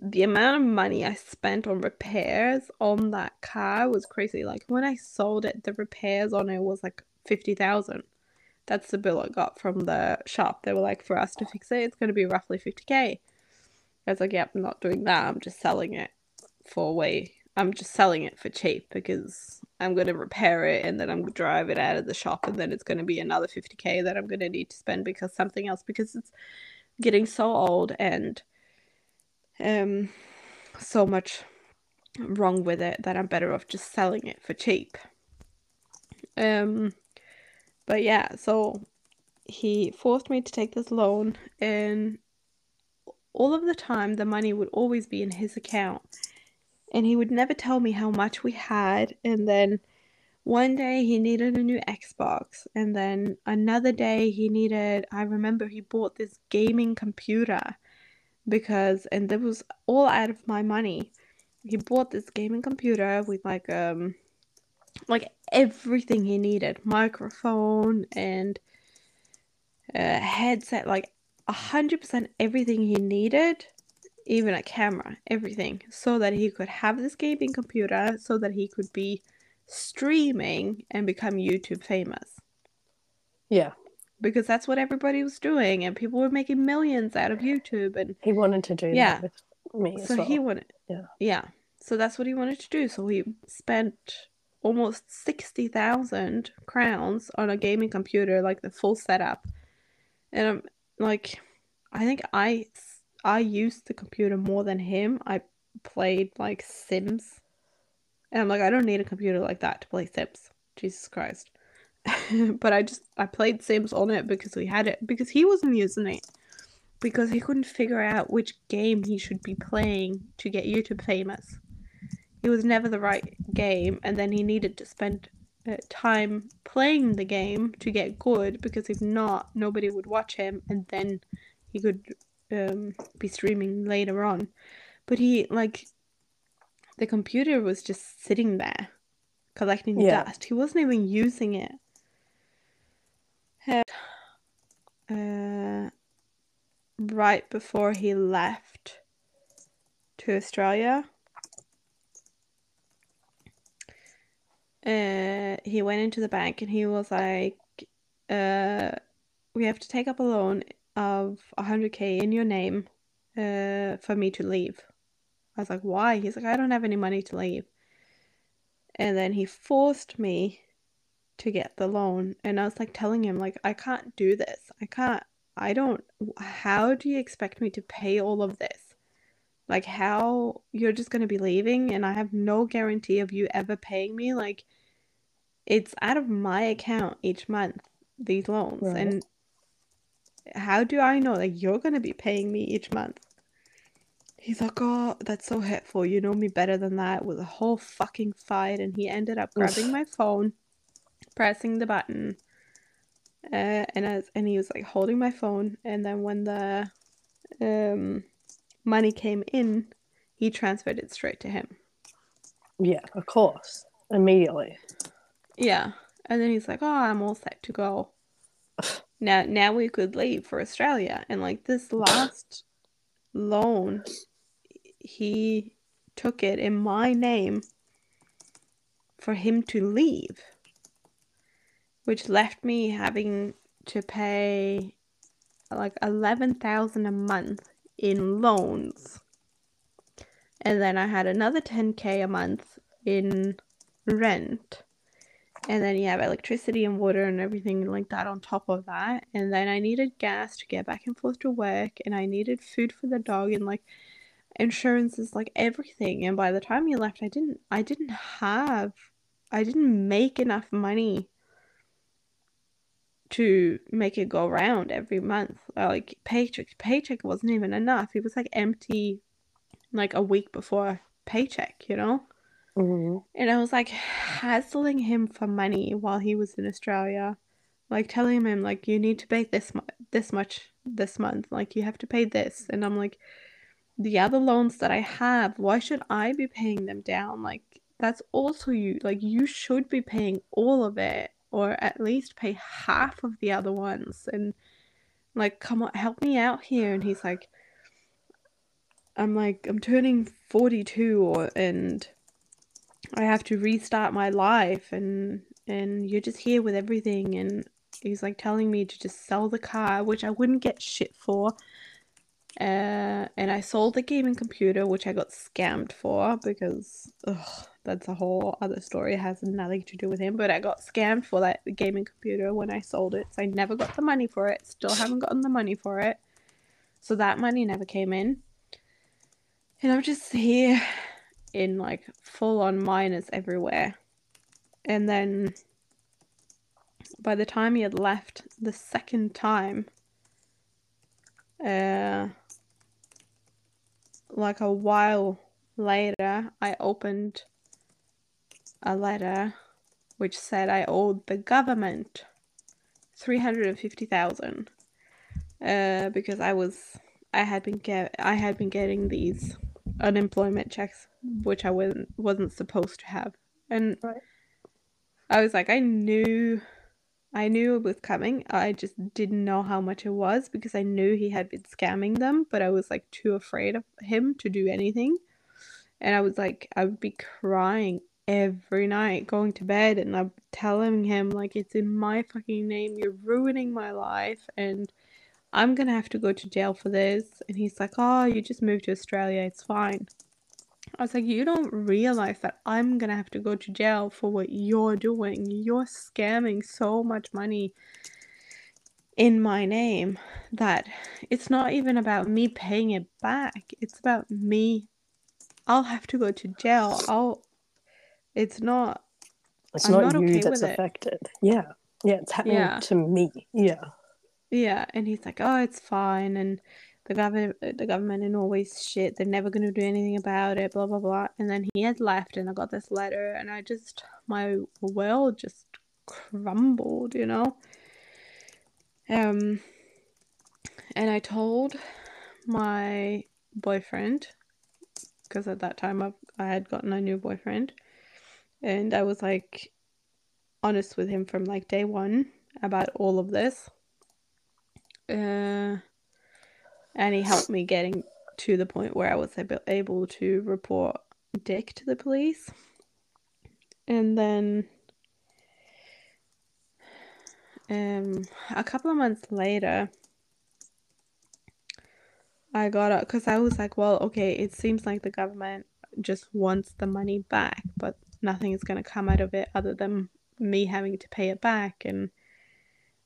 S1: the amount of money I spent on repairs on that car was crazy. Like when I sold it, the repairs on it was like 50,000. That's the bill I got from the shop. They were like, for us to fix it, it's going to be roughly 50k. I was like, yep, I'm not doing that. I'm just selling it for way. I'm just selling it for cheap because I'm going to repair it and then I'm going to drive it out of the shop and then it's going to be another 50k that I'm going to need to spend because something else because it's getting so old and um so much wrong with it that I'm better off just selling it for cheap. Um but yeah, so he forced me to take this loan and all of the time the money would always be in his account. And he would never tell me how much we had. And then one day he needed a new Xbox. And then another day he needed I remember he bought this gaming computer because and that was all out of my money. He bought this gaming computer with like um like everything he needed, microphone and a headset, like a hundred percent everything he needed, even a camera, everything, so that he could have this gaming computer, so that he could be streaming and become YouTube famous.
S2: Yeah,
S1: because that's what everybody was doing and people were making millions out of YouTube and
S2: he wanted to do
S1: Yeah.
S2: that with me as
S1: so
S2: well.
S1: he wanted
S2: Yeah.
S1: yeah. So that's what he wanted to do. So he spent almost 60,000 crowns on a gaming computer like the full setup. And I'm like I think I I used the computer more than him. I played like Sims. And I'm like I don't need a computer like that to play Sims. Jesus Christ. <laughs> But I just I played Sims on it because we had it because he wasn't using it. Because he couldn't figure out which game he should be playing to get YouTube famous. It was never the right game, and then he needed to spend uh, time playing the game to get good because if not, nobody would watch him, and then he could um, be streaming later on. But he like the computer was just sitting there collecting
S2: Yeah.
S1: dust. He wasn't even using it. Uh, right before he left to Australia, uh, he went into the bank and he was like, uh, "We have to take up a loan of 100k in your name, uh, for me to leave." I was like, "Why?" He's like, "I don't have any money to leave." And then he forced me to get the loan, and I was like telling him like, "I can't do this. I can't. I don't. How do you expect me to pay all of this?" Like how you're just gonna be leaving and I have no guarantee of you ever paying me. Like it's out of my account each month, these loans.
S2: Right.
S1: And how do I know that you're gonna be paying me each month? He's like, oh, that's so hurtful. You know me better than that. It was a whole fucking fight, and he ended up grabbing
S2: Oof.
S1: my phone, pressing the button, uh, and as and he was like holding my phone. And then when the um money came in, he transferred it straight to him.
S2: Yeah, of course. Immediately.
S1: Yeah. And then he's like, "Oh, I'm all set to go." <sighs> Now, now we could leave for Australia. And like this last loan, he took it in my name for him to leave, which left me having to pay like 11,000 a month in loans. And then I had another 10k a month in rent. And then you have electricity and water and everything like that on top of that. And then I needed gas to get back and forth to work. And I needed food for the dog and like insurances, like everything. And by the time you left, I didn't, I didn't have, I didn't make enough money to make it go round every month. Uh, Like paycheck, paycheck wasn't even enough. It was like empty, like a week before paycheck, you know.
S2: Hmm
S1: And I was like hassling him for money while he was in Australia, like telling him like you need to pay this mu- this much this month, like you have to pay this, and I'm like, the other loans that I have, why should I be paying them down? Like that's also you, like you should be paying all of it, or at least pay half of the other ones, and like come on, help me out here. And he's like, I'm like, I'm turning 42, or and I have to restart my life and and you're just here with everything and he's like telling me to just sell the car which I wouldn't get shit for. Uh, and I sold the gaming computer which I got scammed for because ugh, that's a whole other story. It has nothing to do with him but I got scammed for that gaming computer when I sold it so I never got the money for it. Still haven't gotten the money for it. So that money never came in. And I'm just here in like full on minus everywhere. And then by the time he had left the second time, uh, like a while later, I opened a letter which said I owed the government 350,000 uh, because I was I had been get I had been getting these unemployment checks which I wasn't wasn't supposed to have. And
S2: Right.
S1: I was like I knew I knew it was coming. I just didn't know how much it was because I knew he had been scamming them, but I was like too afraid of him to do anything. And I was like I would be crying every night going to bed and I'm telling him like it's in my fucking name, you're ruining my life and I'm gonna have to go to jail for this. And he's like, Oh, you just moved to Australia, it's fine. I was like, You don't realize that I'm gonna have to go to jail for what you're doing. You're scamming so much money in my name that it's not even about me paying it back. It's about me. I'll have to go to jail. I'll. It's not.
S2: It's
S1: I'm
S2: not,
S1: not
S2: you
S1: okay
S2: that's
S1: with it.
S2: affected. Yeah. Yeah, it's happening
S1: Yeah.
S2: to me. Yeah.
S1: Yeah, and he's like, "Oh, it's fine," and the government, the government in Norway's shit. They're never gonna do anything about it. Blah blah blah. And then he had left, and I got this letter, and I just my world just crumbled, you know. Um, and I told my boyfriend because at that time I, I had gotten a new boyfriend and I was like honest with him from like day one about all of this. Uh, and he helped me getting to the point where I was able, to report Dick to the police. And then um a couple of months later I got it because I was like, well, okay, it seems like the government just wants the money back, but nothing is going to come out of it other than me having to pay it back. And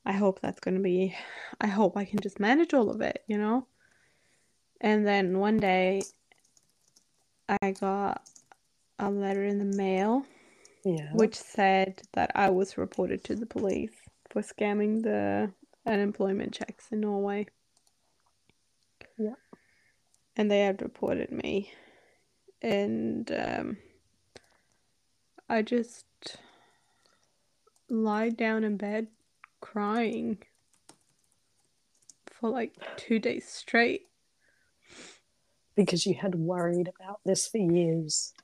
S1: I hope that's going to be, I hope I can just manage all of it, you know? And then one day I got a letter in the mail
S2: Yeah.
S1: which said that I was reported to the police for scamming the unemployment checks in Norway.
S2: Yeah.
S1: And they had reported me. And um, I just lied down in bed crying for like two days straight.
S2: Because you had worried about this for years.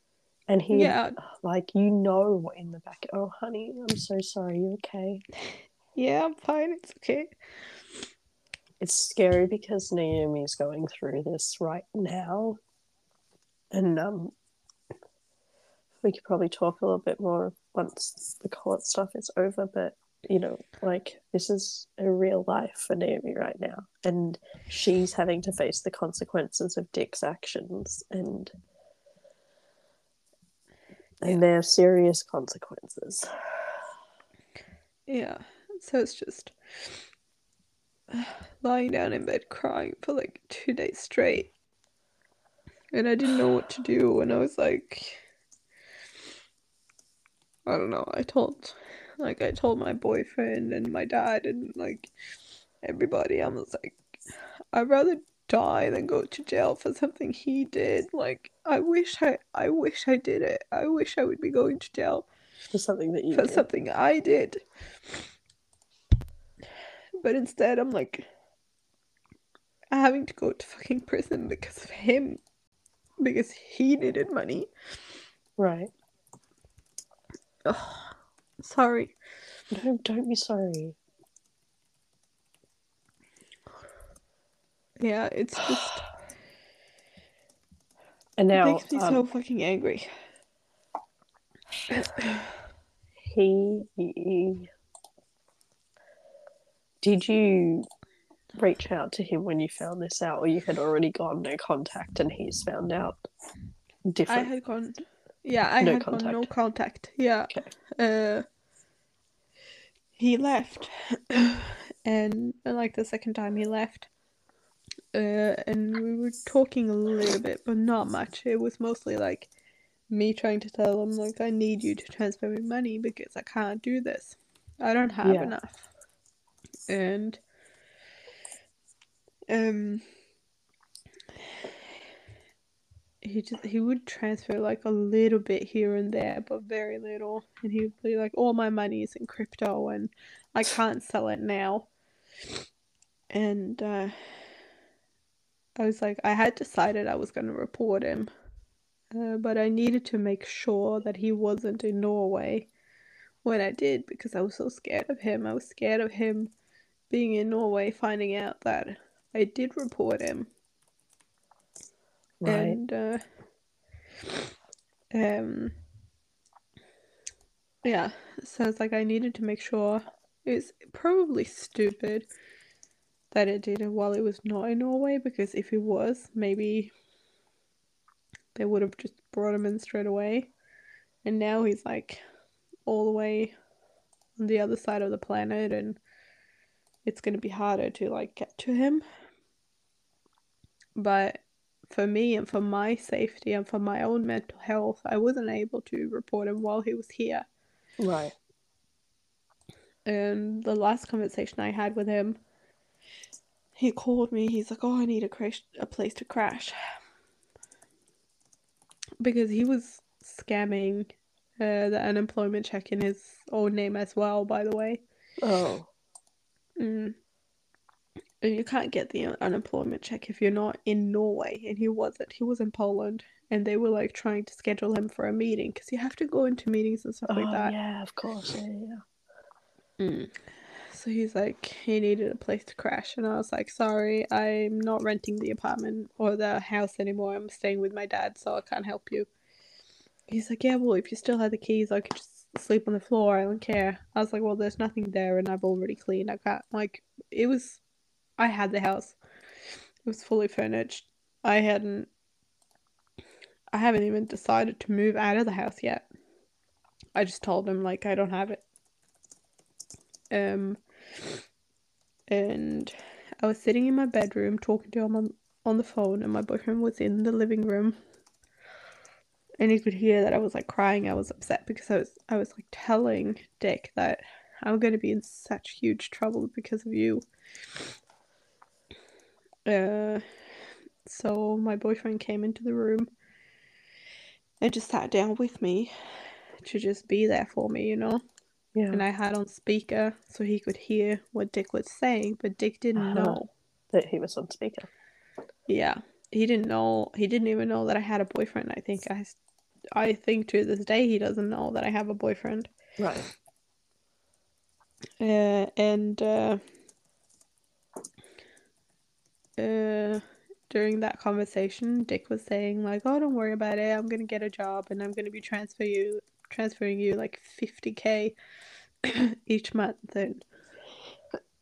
S2: And he,
S1: Yeah,
S2: like, you know, in the back, oh, honey, I'm so sorry. You okay?
S1: yeah, I'm fine. It's okay.
S2: It's scary because Naomi's going through this right now. And um, we could probably talk a little bit more once the court stuff is over. But, you know, like, this is a real life for Naomi right now. And she's having to face the consequences of Dick's actions. And and they're serious consequences.
S1: Yeah, so it's just <sighs> lying down in bed crying for like two days straight. And I didn't know what to do, and I was like, I don't know. I told, like, I told my boyfriend and my dad and like everybody. I was like, I'd rather die than go to jail for something he did. Like, I wish I, I wish I did it. I wish I would be going to jail
S2: For something that you
S1: for
S2: did.
S1: something I did. But instead, I'm like having to go to fucking prison because of him. Because he needed money.
S2: Right.
S1: Ugh, sorry.
S2: No, don't be sorry.
S1: Yeah, it's just <sighs>
S2: And now,
S1: makes me
S2: um,
S1: so fucking angry.
S2: he, did you reach out to him when you found this out, or you had already gone no contact and he's found out different?
S1: I had gone. Yeah, I
S2: No
S1: had gone no
S2: contact.
S1: contact. Yeah.
S2: Okay.
S1: Uh, he left, <clears throat> and like the second time he left, uh, and we were talking a little bit, but not much. It was mostly like me trying to tell him like I need you to transfer me money because I can't do this. I don't have
S2: Yeah.
S1: enough, and um he just he would transfer like a little bit here and there, but very little. And he would be like, "All my money is in crypto, and I can't sell it now." And uh, I was like, I had decided I was going to report him, uh, but I needed to make sure that he wasn't in Norway when I did because I was so scared of him. I was scared of him being in Norway, finding out that I did report him
S2: right.
S1: and uh, um yeah so it's like i needed to make sure it's probably stupid that it did it while it was not in norway because if it was maybe they would have just brought him in straight away and now he's like all the way on the other side of the planet and it's going to be harder to like get to him but for me and for my safety and for my own mental health, I wasn't able to report him while he was here.
S2: right.
S1: And the last conversation I had with him, he called me. He's like, "Oh, I need a crash, a place to crash," because he was scamming uh, the unemployment check in his own name as well. By the way,
S2: Oh,
S1: mm. And you can't get the unemployment check if you're not in Norway, and he wasn't. He was in Poland, and they were like trying to schedule him for a meeting because you have to go into meetings and stuff
S2: Oh
S1: like that.
S2: yeah, of course. Yeah, yeah.
S1: Mm. So he's like, he needed a place to crash, and I was like, sorry, I'm not renting the apartment or the house anymore. I'm staying with my dad, so I can't help you. He's like, yeah, well, if you still had the keys, I could just sleep on the floor. I don't care. I was like, well, there's nothing there, and I've already cleaned. I can't. Like, it was. I had the house. It was fully furnished. I hadn't. I haven't even decided to move out of the house yet. I just told him like I don't have it. Um, and I was sitting in my bedroom talking to him on, on the phone, and my boyfriend was in the living room. And he could hear that I was like crying. I was upset because I was I was like telling Dick that I'm gonna be in such huge trouble because of you. Uh, so my boyfriend came into the room and just sat down with me to just be there for me, you know
S2: Yeah.
S1: and I had on speaker so he could hear what Dick was saying, but Dick didn't
S2: Uh-huh.
S1: know.
S2: that he was on speaker.
S1: Yeah, he didn't know. He didn't even know that I had a boyfriend. I think I, I think to this day he doesn't know that I have a boyfriend.
S2: Right.
S1: Uh, and uh, during that conversation, Dick was saying like, "Oh, don't worry about it. I'm gonna get a job, and I'm gonna be transfer you, transferring you like 50k <coughs> each month and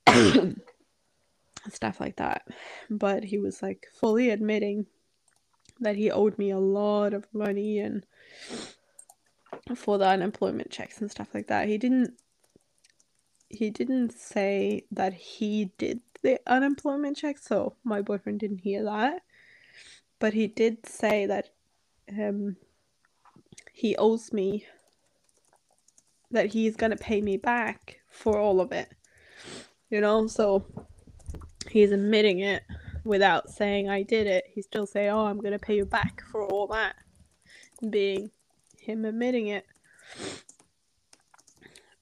S1: <coughs> stuff like that." But he was like fully admitting that he owed me a lot of money and for the unemployment checks and stuff like that. He didn't he didn't say that he did the unemployment check, so my boyfriend didn't hear that. But he did say that um he owes me that he's gonna pay me back for all of it. You know, so he's admitting it without saying I did it. He still say, "Oh, I'm gonna pay you back for all that," being him admitting it.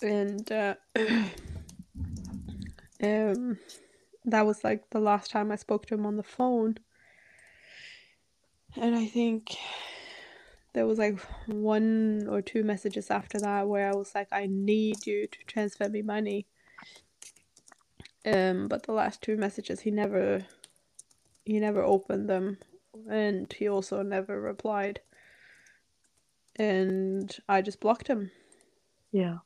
S1: And uh, <clears throat> um, that was like the last time I spoke to him on the phone. And I think there was like one or two messages after that where I was like, I need you to transfer me money. Um, but the last two messages he never he never opened them and he also never replied. And I just blocked him
S2: Yeah.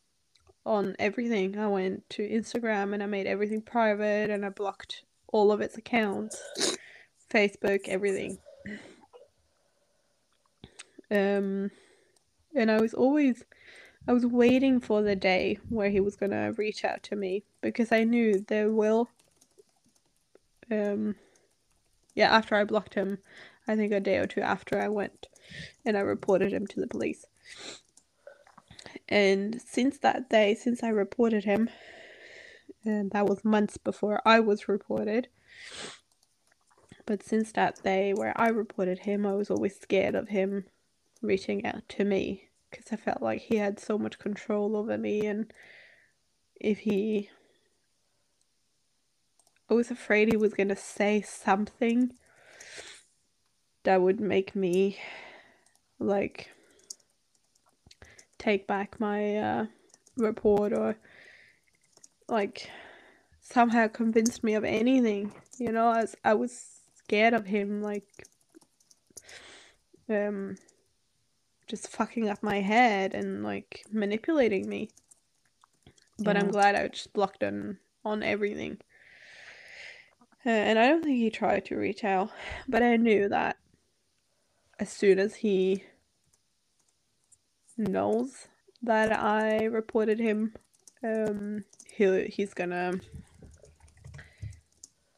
S1: On everything. I went to Instagram and I made everything private and I blocked all of its accounts, Facebook, everything. Um, and I was always, I was waiting for the day where he was gonna reach out to me because I knew there will. Um, yeah, after I blocked him, I think a day or two after I went and I reported him to the police. And since that day, since I reported him, and that was months before I was reported. But since that day where I reported him, I was always scared of him reaching out to me because I felt like he had so much control over me, and if he. I was afraid he was going to say something that would make me like take back my uh, report or like somehow convinced me of anything you know? I was, I was scared of him like um just fucking up my head and like manipulating me. But i'm glad i just blocked him on everything. Uh, and i don't think he tried to reach out but i knew that as soon as he knows that I reported him, um, he he's gonna,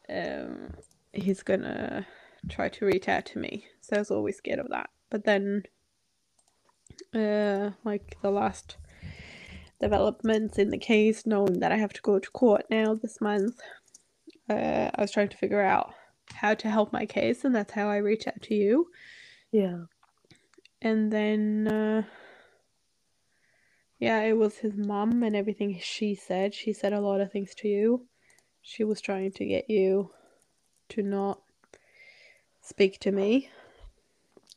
S1: um, he's gonna try to reach out to me. So I was always scared of that. But then, uh, like the last developments in the case, knowing that I have to go to court now this month, uh, I was trying to figure out how to help my case, and that's how I reached out to you.
S2: Yeah.
S1: And then, uh, yeah, it was his mom and everything she said. She said a lot of things to you. she was trying to get you to not speak to me.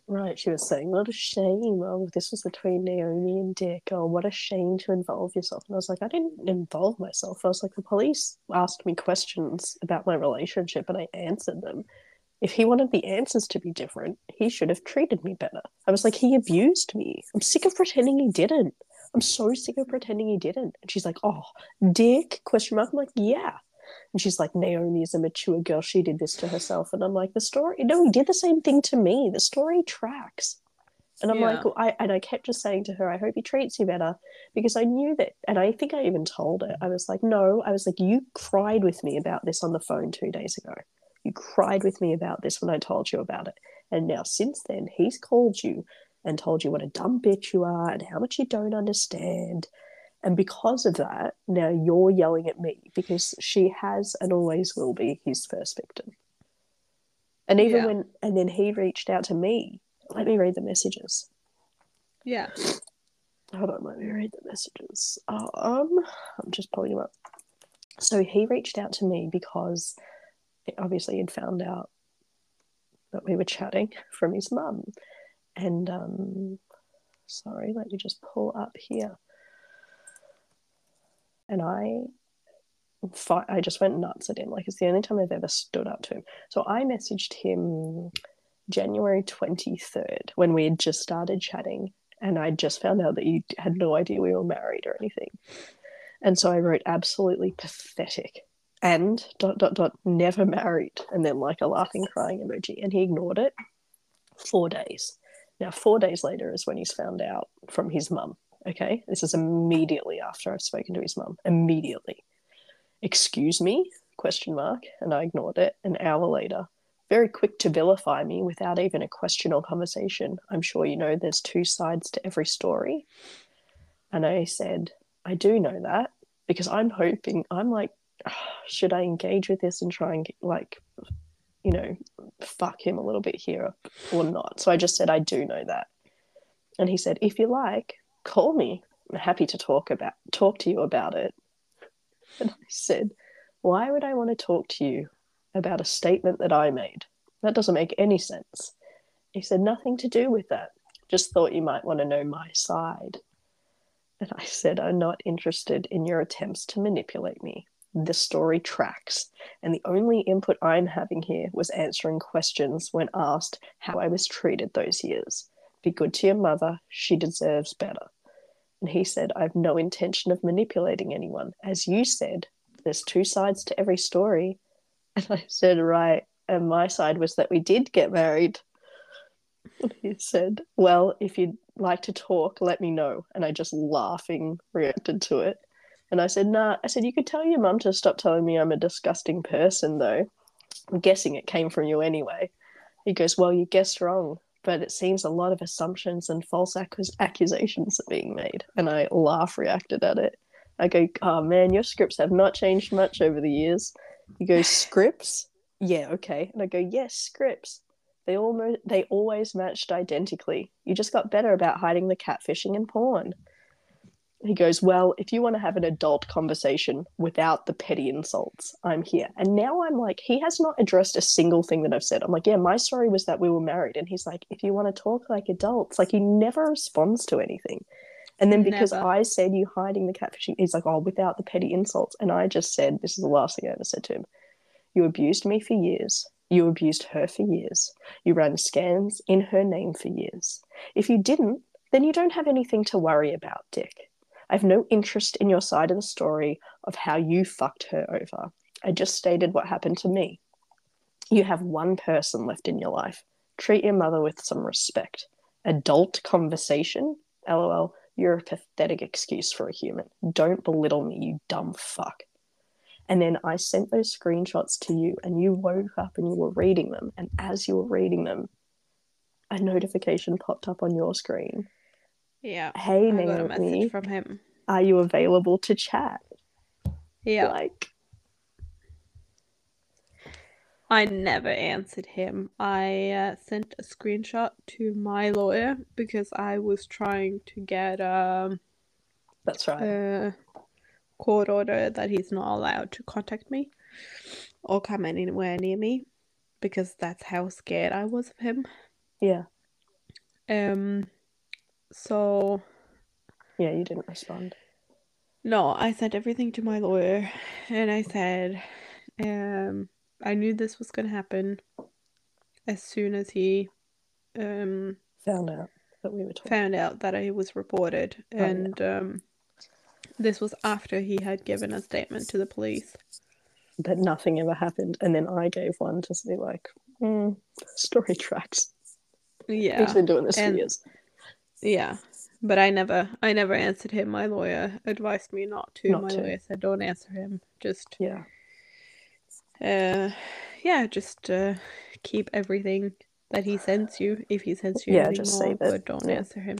S2: Right, she was saying, What a shame. Oh, this was between Naomi and Dick. Oh, what a shame to involve yourself. And I was like, I didn't involve myself. I was like, the police asked me questions about my relationship and I answered them. If he wanted the answers to be different, he should have treated me better. I was like, he abused me. I'm sick of pretending he didn't. I'm so sick of pretending he didn't. And she's like, Oh, Dick? Question mark. I'm like, yeah. And she's like, Naomi is a mature girl. She did this to herself. And I'm like, the story, no, he did the same thing to me. The story tracks. And I'm
S1: Yeah.
S2: like, well, I and I kept just saying to her, I hope he treats you better because I knew that. And I think I even told her, I was like, no, I was like, you cried with me about this on the phone two days ago. You cried with me about this when I told you about it. And now, since then, he's called you and told you what a dumb bitch you are and how much you don't understand. And because of that, now you're yelling at me because she has and always will be his first victim. And even
S1: Yeah.
S2: when, and then he reached out to me. Let me read the messages.
S1: Yeah.
S2: Hold on, let me read the messages. Um, I'm just pulling them up. So he reached out to me because obviously he'd found out that we were chatting from his mum. And um, sorry, let me just pull up here. And I, fi- I just went nuts at him. Like it's the only time I've ever stood up to him. So I messaged him January 23rd when we had just started chatting and I just found out that you had no idea we were married or anything. And so I wrote absolutely pathetic and dot dot dot never married and then like a laughing crying emoji and he ignored it four days. Now four days later is when he's found out from his mum. Okay, this is immediately after I've spoken to his mum. Immediately, excuse me? Question mark, and I ignored it. An hour later, very quick to vilify me without even a question or conversation. I'm sure you know there's two sides to every story. And I said, I do know that because I'm hoping, I'm like, should I engage with this and try and get, like, you know, fuck him a little bit here or not? So I just said, I do know that. And he said, if you like, call me. I'm happy to talk about talk to you about it. <laughs> And I said, why would I want to talk to you about a statement that I made? That doesn't make any sense. He said, nothing to do with that. Just thought you might want to know my side. And I said, I'm not interested in your attempts to manipulate me. The story tracks, and the only input I'm having here was answering questions when asked how I was treated those years. Be good to your mother, she deserves better. And he said, I have no intention of manipulating anyone. As you said, there's two sides to every story. <laughs> And I said, Right. And my side was that we did get married. And he said, Well, if you'd like to talk, let me know. And I just laughing reacted to it. And I said, Nah, I said, You could tell your mum to stop telling me I'm a disgusting person, though. I'm guessing it came from you anyway. He goes, Well, you guessed wrong, but it seems a lot of assumptions and false accus- accusations are being made. And I laugh reacted at it. I go, Oh man, your scripts have not changed much over the years. He goes, <laughs> Scripts? Yeah, okay. And I go, Yes, scripts. They almost they always matched identically. You just got better about hiding the catfishing and porn. He goes, Well, if you want to have an adult conversation without the petty insults, I'm here. And now I'm like, he has not addressed a single thing that I've said. I'm like, Yeah, my story was that we were married. And he's like, If you want to talk like adults, like he never responds to anything. And then because
S1: Never.
S2: I said you hiding the catfishing, he's like, Oh, without the petty insults. And I just said, This is the last thing I ever said to him. You abused me for years. You abused her for years. You ran scans in her name for years. If you didn't, then you don't have anything to worry about, Dick. I have no interest in your side of the story of how you fucked her over. I just stated what happened to me. You have one person left in your life. Treat your mother with some respect. Adult conversation? LOL, you're a pathetic excuse for a human. Don't belittle me, you dumb fuck. And then I sent those screenshots to you, and you woke up and you were reading them. And as you were reading them, a notification popped up on your screen.
S1: Yeah.
S2: Hey,
S1: I got a
S2: Naomi,
S1: message from him.
S2: are you available to chat?
S1: Yeah.
S2: Like,
S1: I never answered him. I uh, sent a screenshot to my lawyer because I was trying to get um,
S2: that's right.
S1: a court order that he's not allowed to contact me. or come anywhere near me because that's how scared I was of him.
S2: Yeah.
S1: Um, so
S2: Yeah, you didn't respond.
S1: no, I sent everything to my lawyer, and I said, um, I knew this was gonna happen as soon as he, um,
S2: Found out that we were talking.
S1: found out that I was reported,
S2: Oh, yeah.
S1: and um, this was after he had given a statement to the police.
S2: That nothing ever happened. And then I gave one to be like, hmm, story tracks.
S1: Yeah,
S2: He's been doing this
S1: and-
S2: for years.
S1: Yeah, but I never, I never answered him. My lawyer advised me not to.
S2: Not
S1: my
S2: to.
S1: lawyer said, "Don't answer him. Just,
S2: Yeah.
S1: uh, yeah, just uh, keep everything that he sends you. If he sends you
S2: Yeah,
S1: anything
S2: just
S1: more,
S2: save it.
S1: but don't
S2: Yeah.
S1: answer him."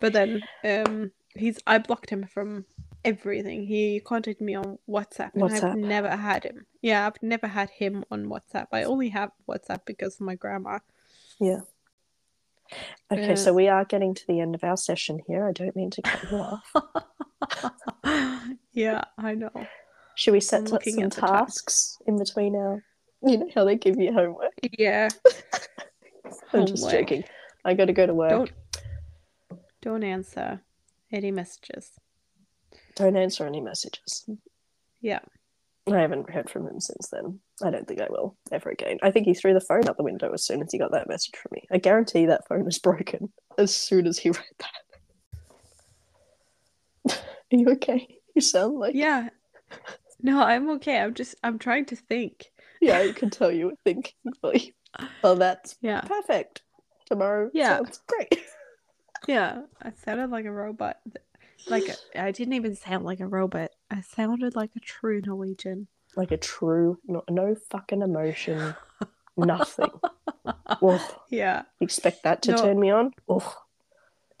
S1: But then, um, he's I blocked him from everything. He contacted me on WhatsApp, and I've never had him. Yeah, I've never had him on WhatsApp. I only have WhatsApp because of my grandma.
S2: Yeah. Okay,
S1: Yeah.
S2: so we are getting to the end of our session here. I don't mean to cut you off. <laughs>
S1: yeah, I know.
S2: Should we set some
S1: at the chat.
S2: tasks in between our, you know, how they give you homework?
S1: Yeah. <laughs>
S2: I'm just joking. I got to go to work.
S1: Don't don't answer any messages.
S2: Don't answer any messages.
S1: Yeah.
S2: I haven't heard from him since then. I don't think I will ever again. I think he threw the phone out the window as soon as he got that message from me. I guarantee that phone is broken as soon as he read that. <laughs> Are you okay? You sound like
S1: Yeah. No, I'm okay. I'm just I'm trying to think.
S2: yeah. I can tell you were thinking. <laughs> But well, that's
S1: Yeah.
S2: perfect. Tomorrow
S1: Yeah.
S2: sounds great. <laughs>
S1: Yeah. I sounded like a robot. Like a, I didn't even sound like a robot. I sounded like a true Norwegian.
S2: like a true, no, no fucking emotion, nothing. Oh, <laughs>
S1: Yeah.
S2: expect that to
S1: No.
S2: turn me on? Oh. <laughs>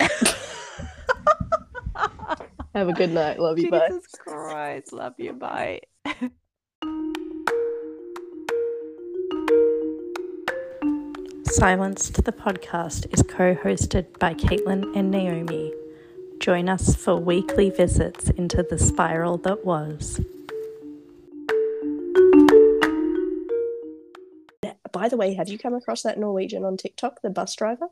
S2: Have a good night. Love you. Bye.
S1: Jesus Christ. Love you. Bye.
S3: Silenced the podcast is co hosted by Caitlin and Naomi. Join us for weekly visits into the spiral that was.
S2: By the way, have you come across that Norwegian on TikTok, the bus driver?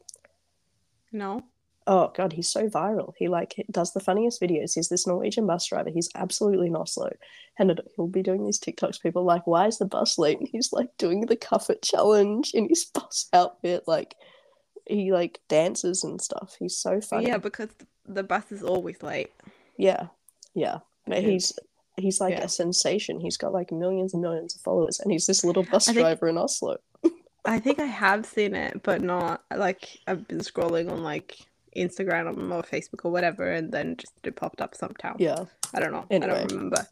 S1: No.
S2: Oh god, he's so viral. He like does the funniest videos. He's this Norwegian bus driver. He's absolutely not slow, and he'll be doing these TikToks. People are like, why is the bus late? And he's like doing the Cuff It challenge in his <laughs> bus outfit. Like he like dances and stuff. He's so funny.
S1: Yeah, because the bus is always late.
S2: yeah, yeah. But he's he's like
S1: Yeah.
S2: a sensation. He's got like millions and millions of followers, and he's this little bus
S1: think-
S2: driver in Oslo. <laughs>
S1: I think I have seen it, but not like I've been scrolling on like Instagram or Facebook or whatever, and then just it popped up sometime.
S2: Yeah.
S1: I don't know. I don't remember.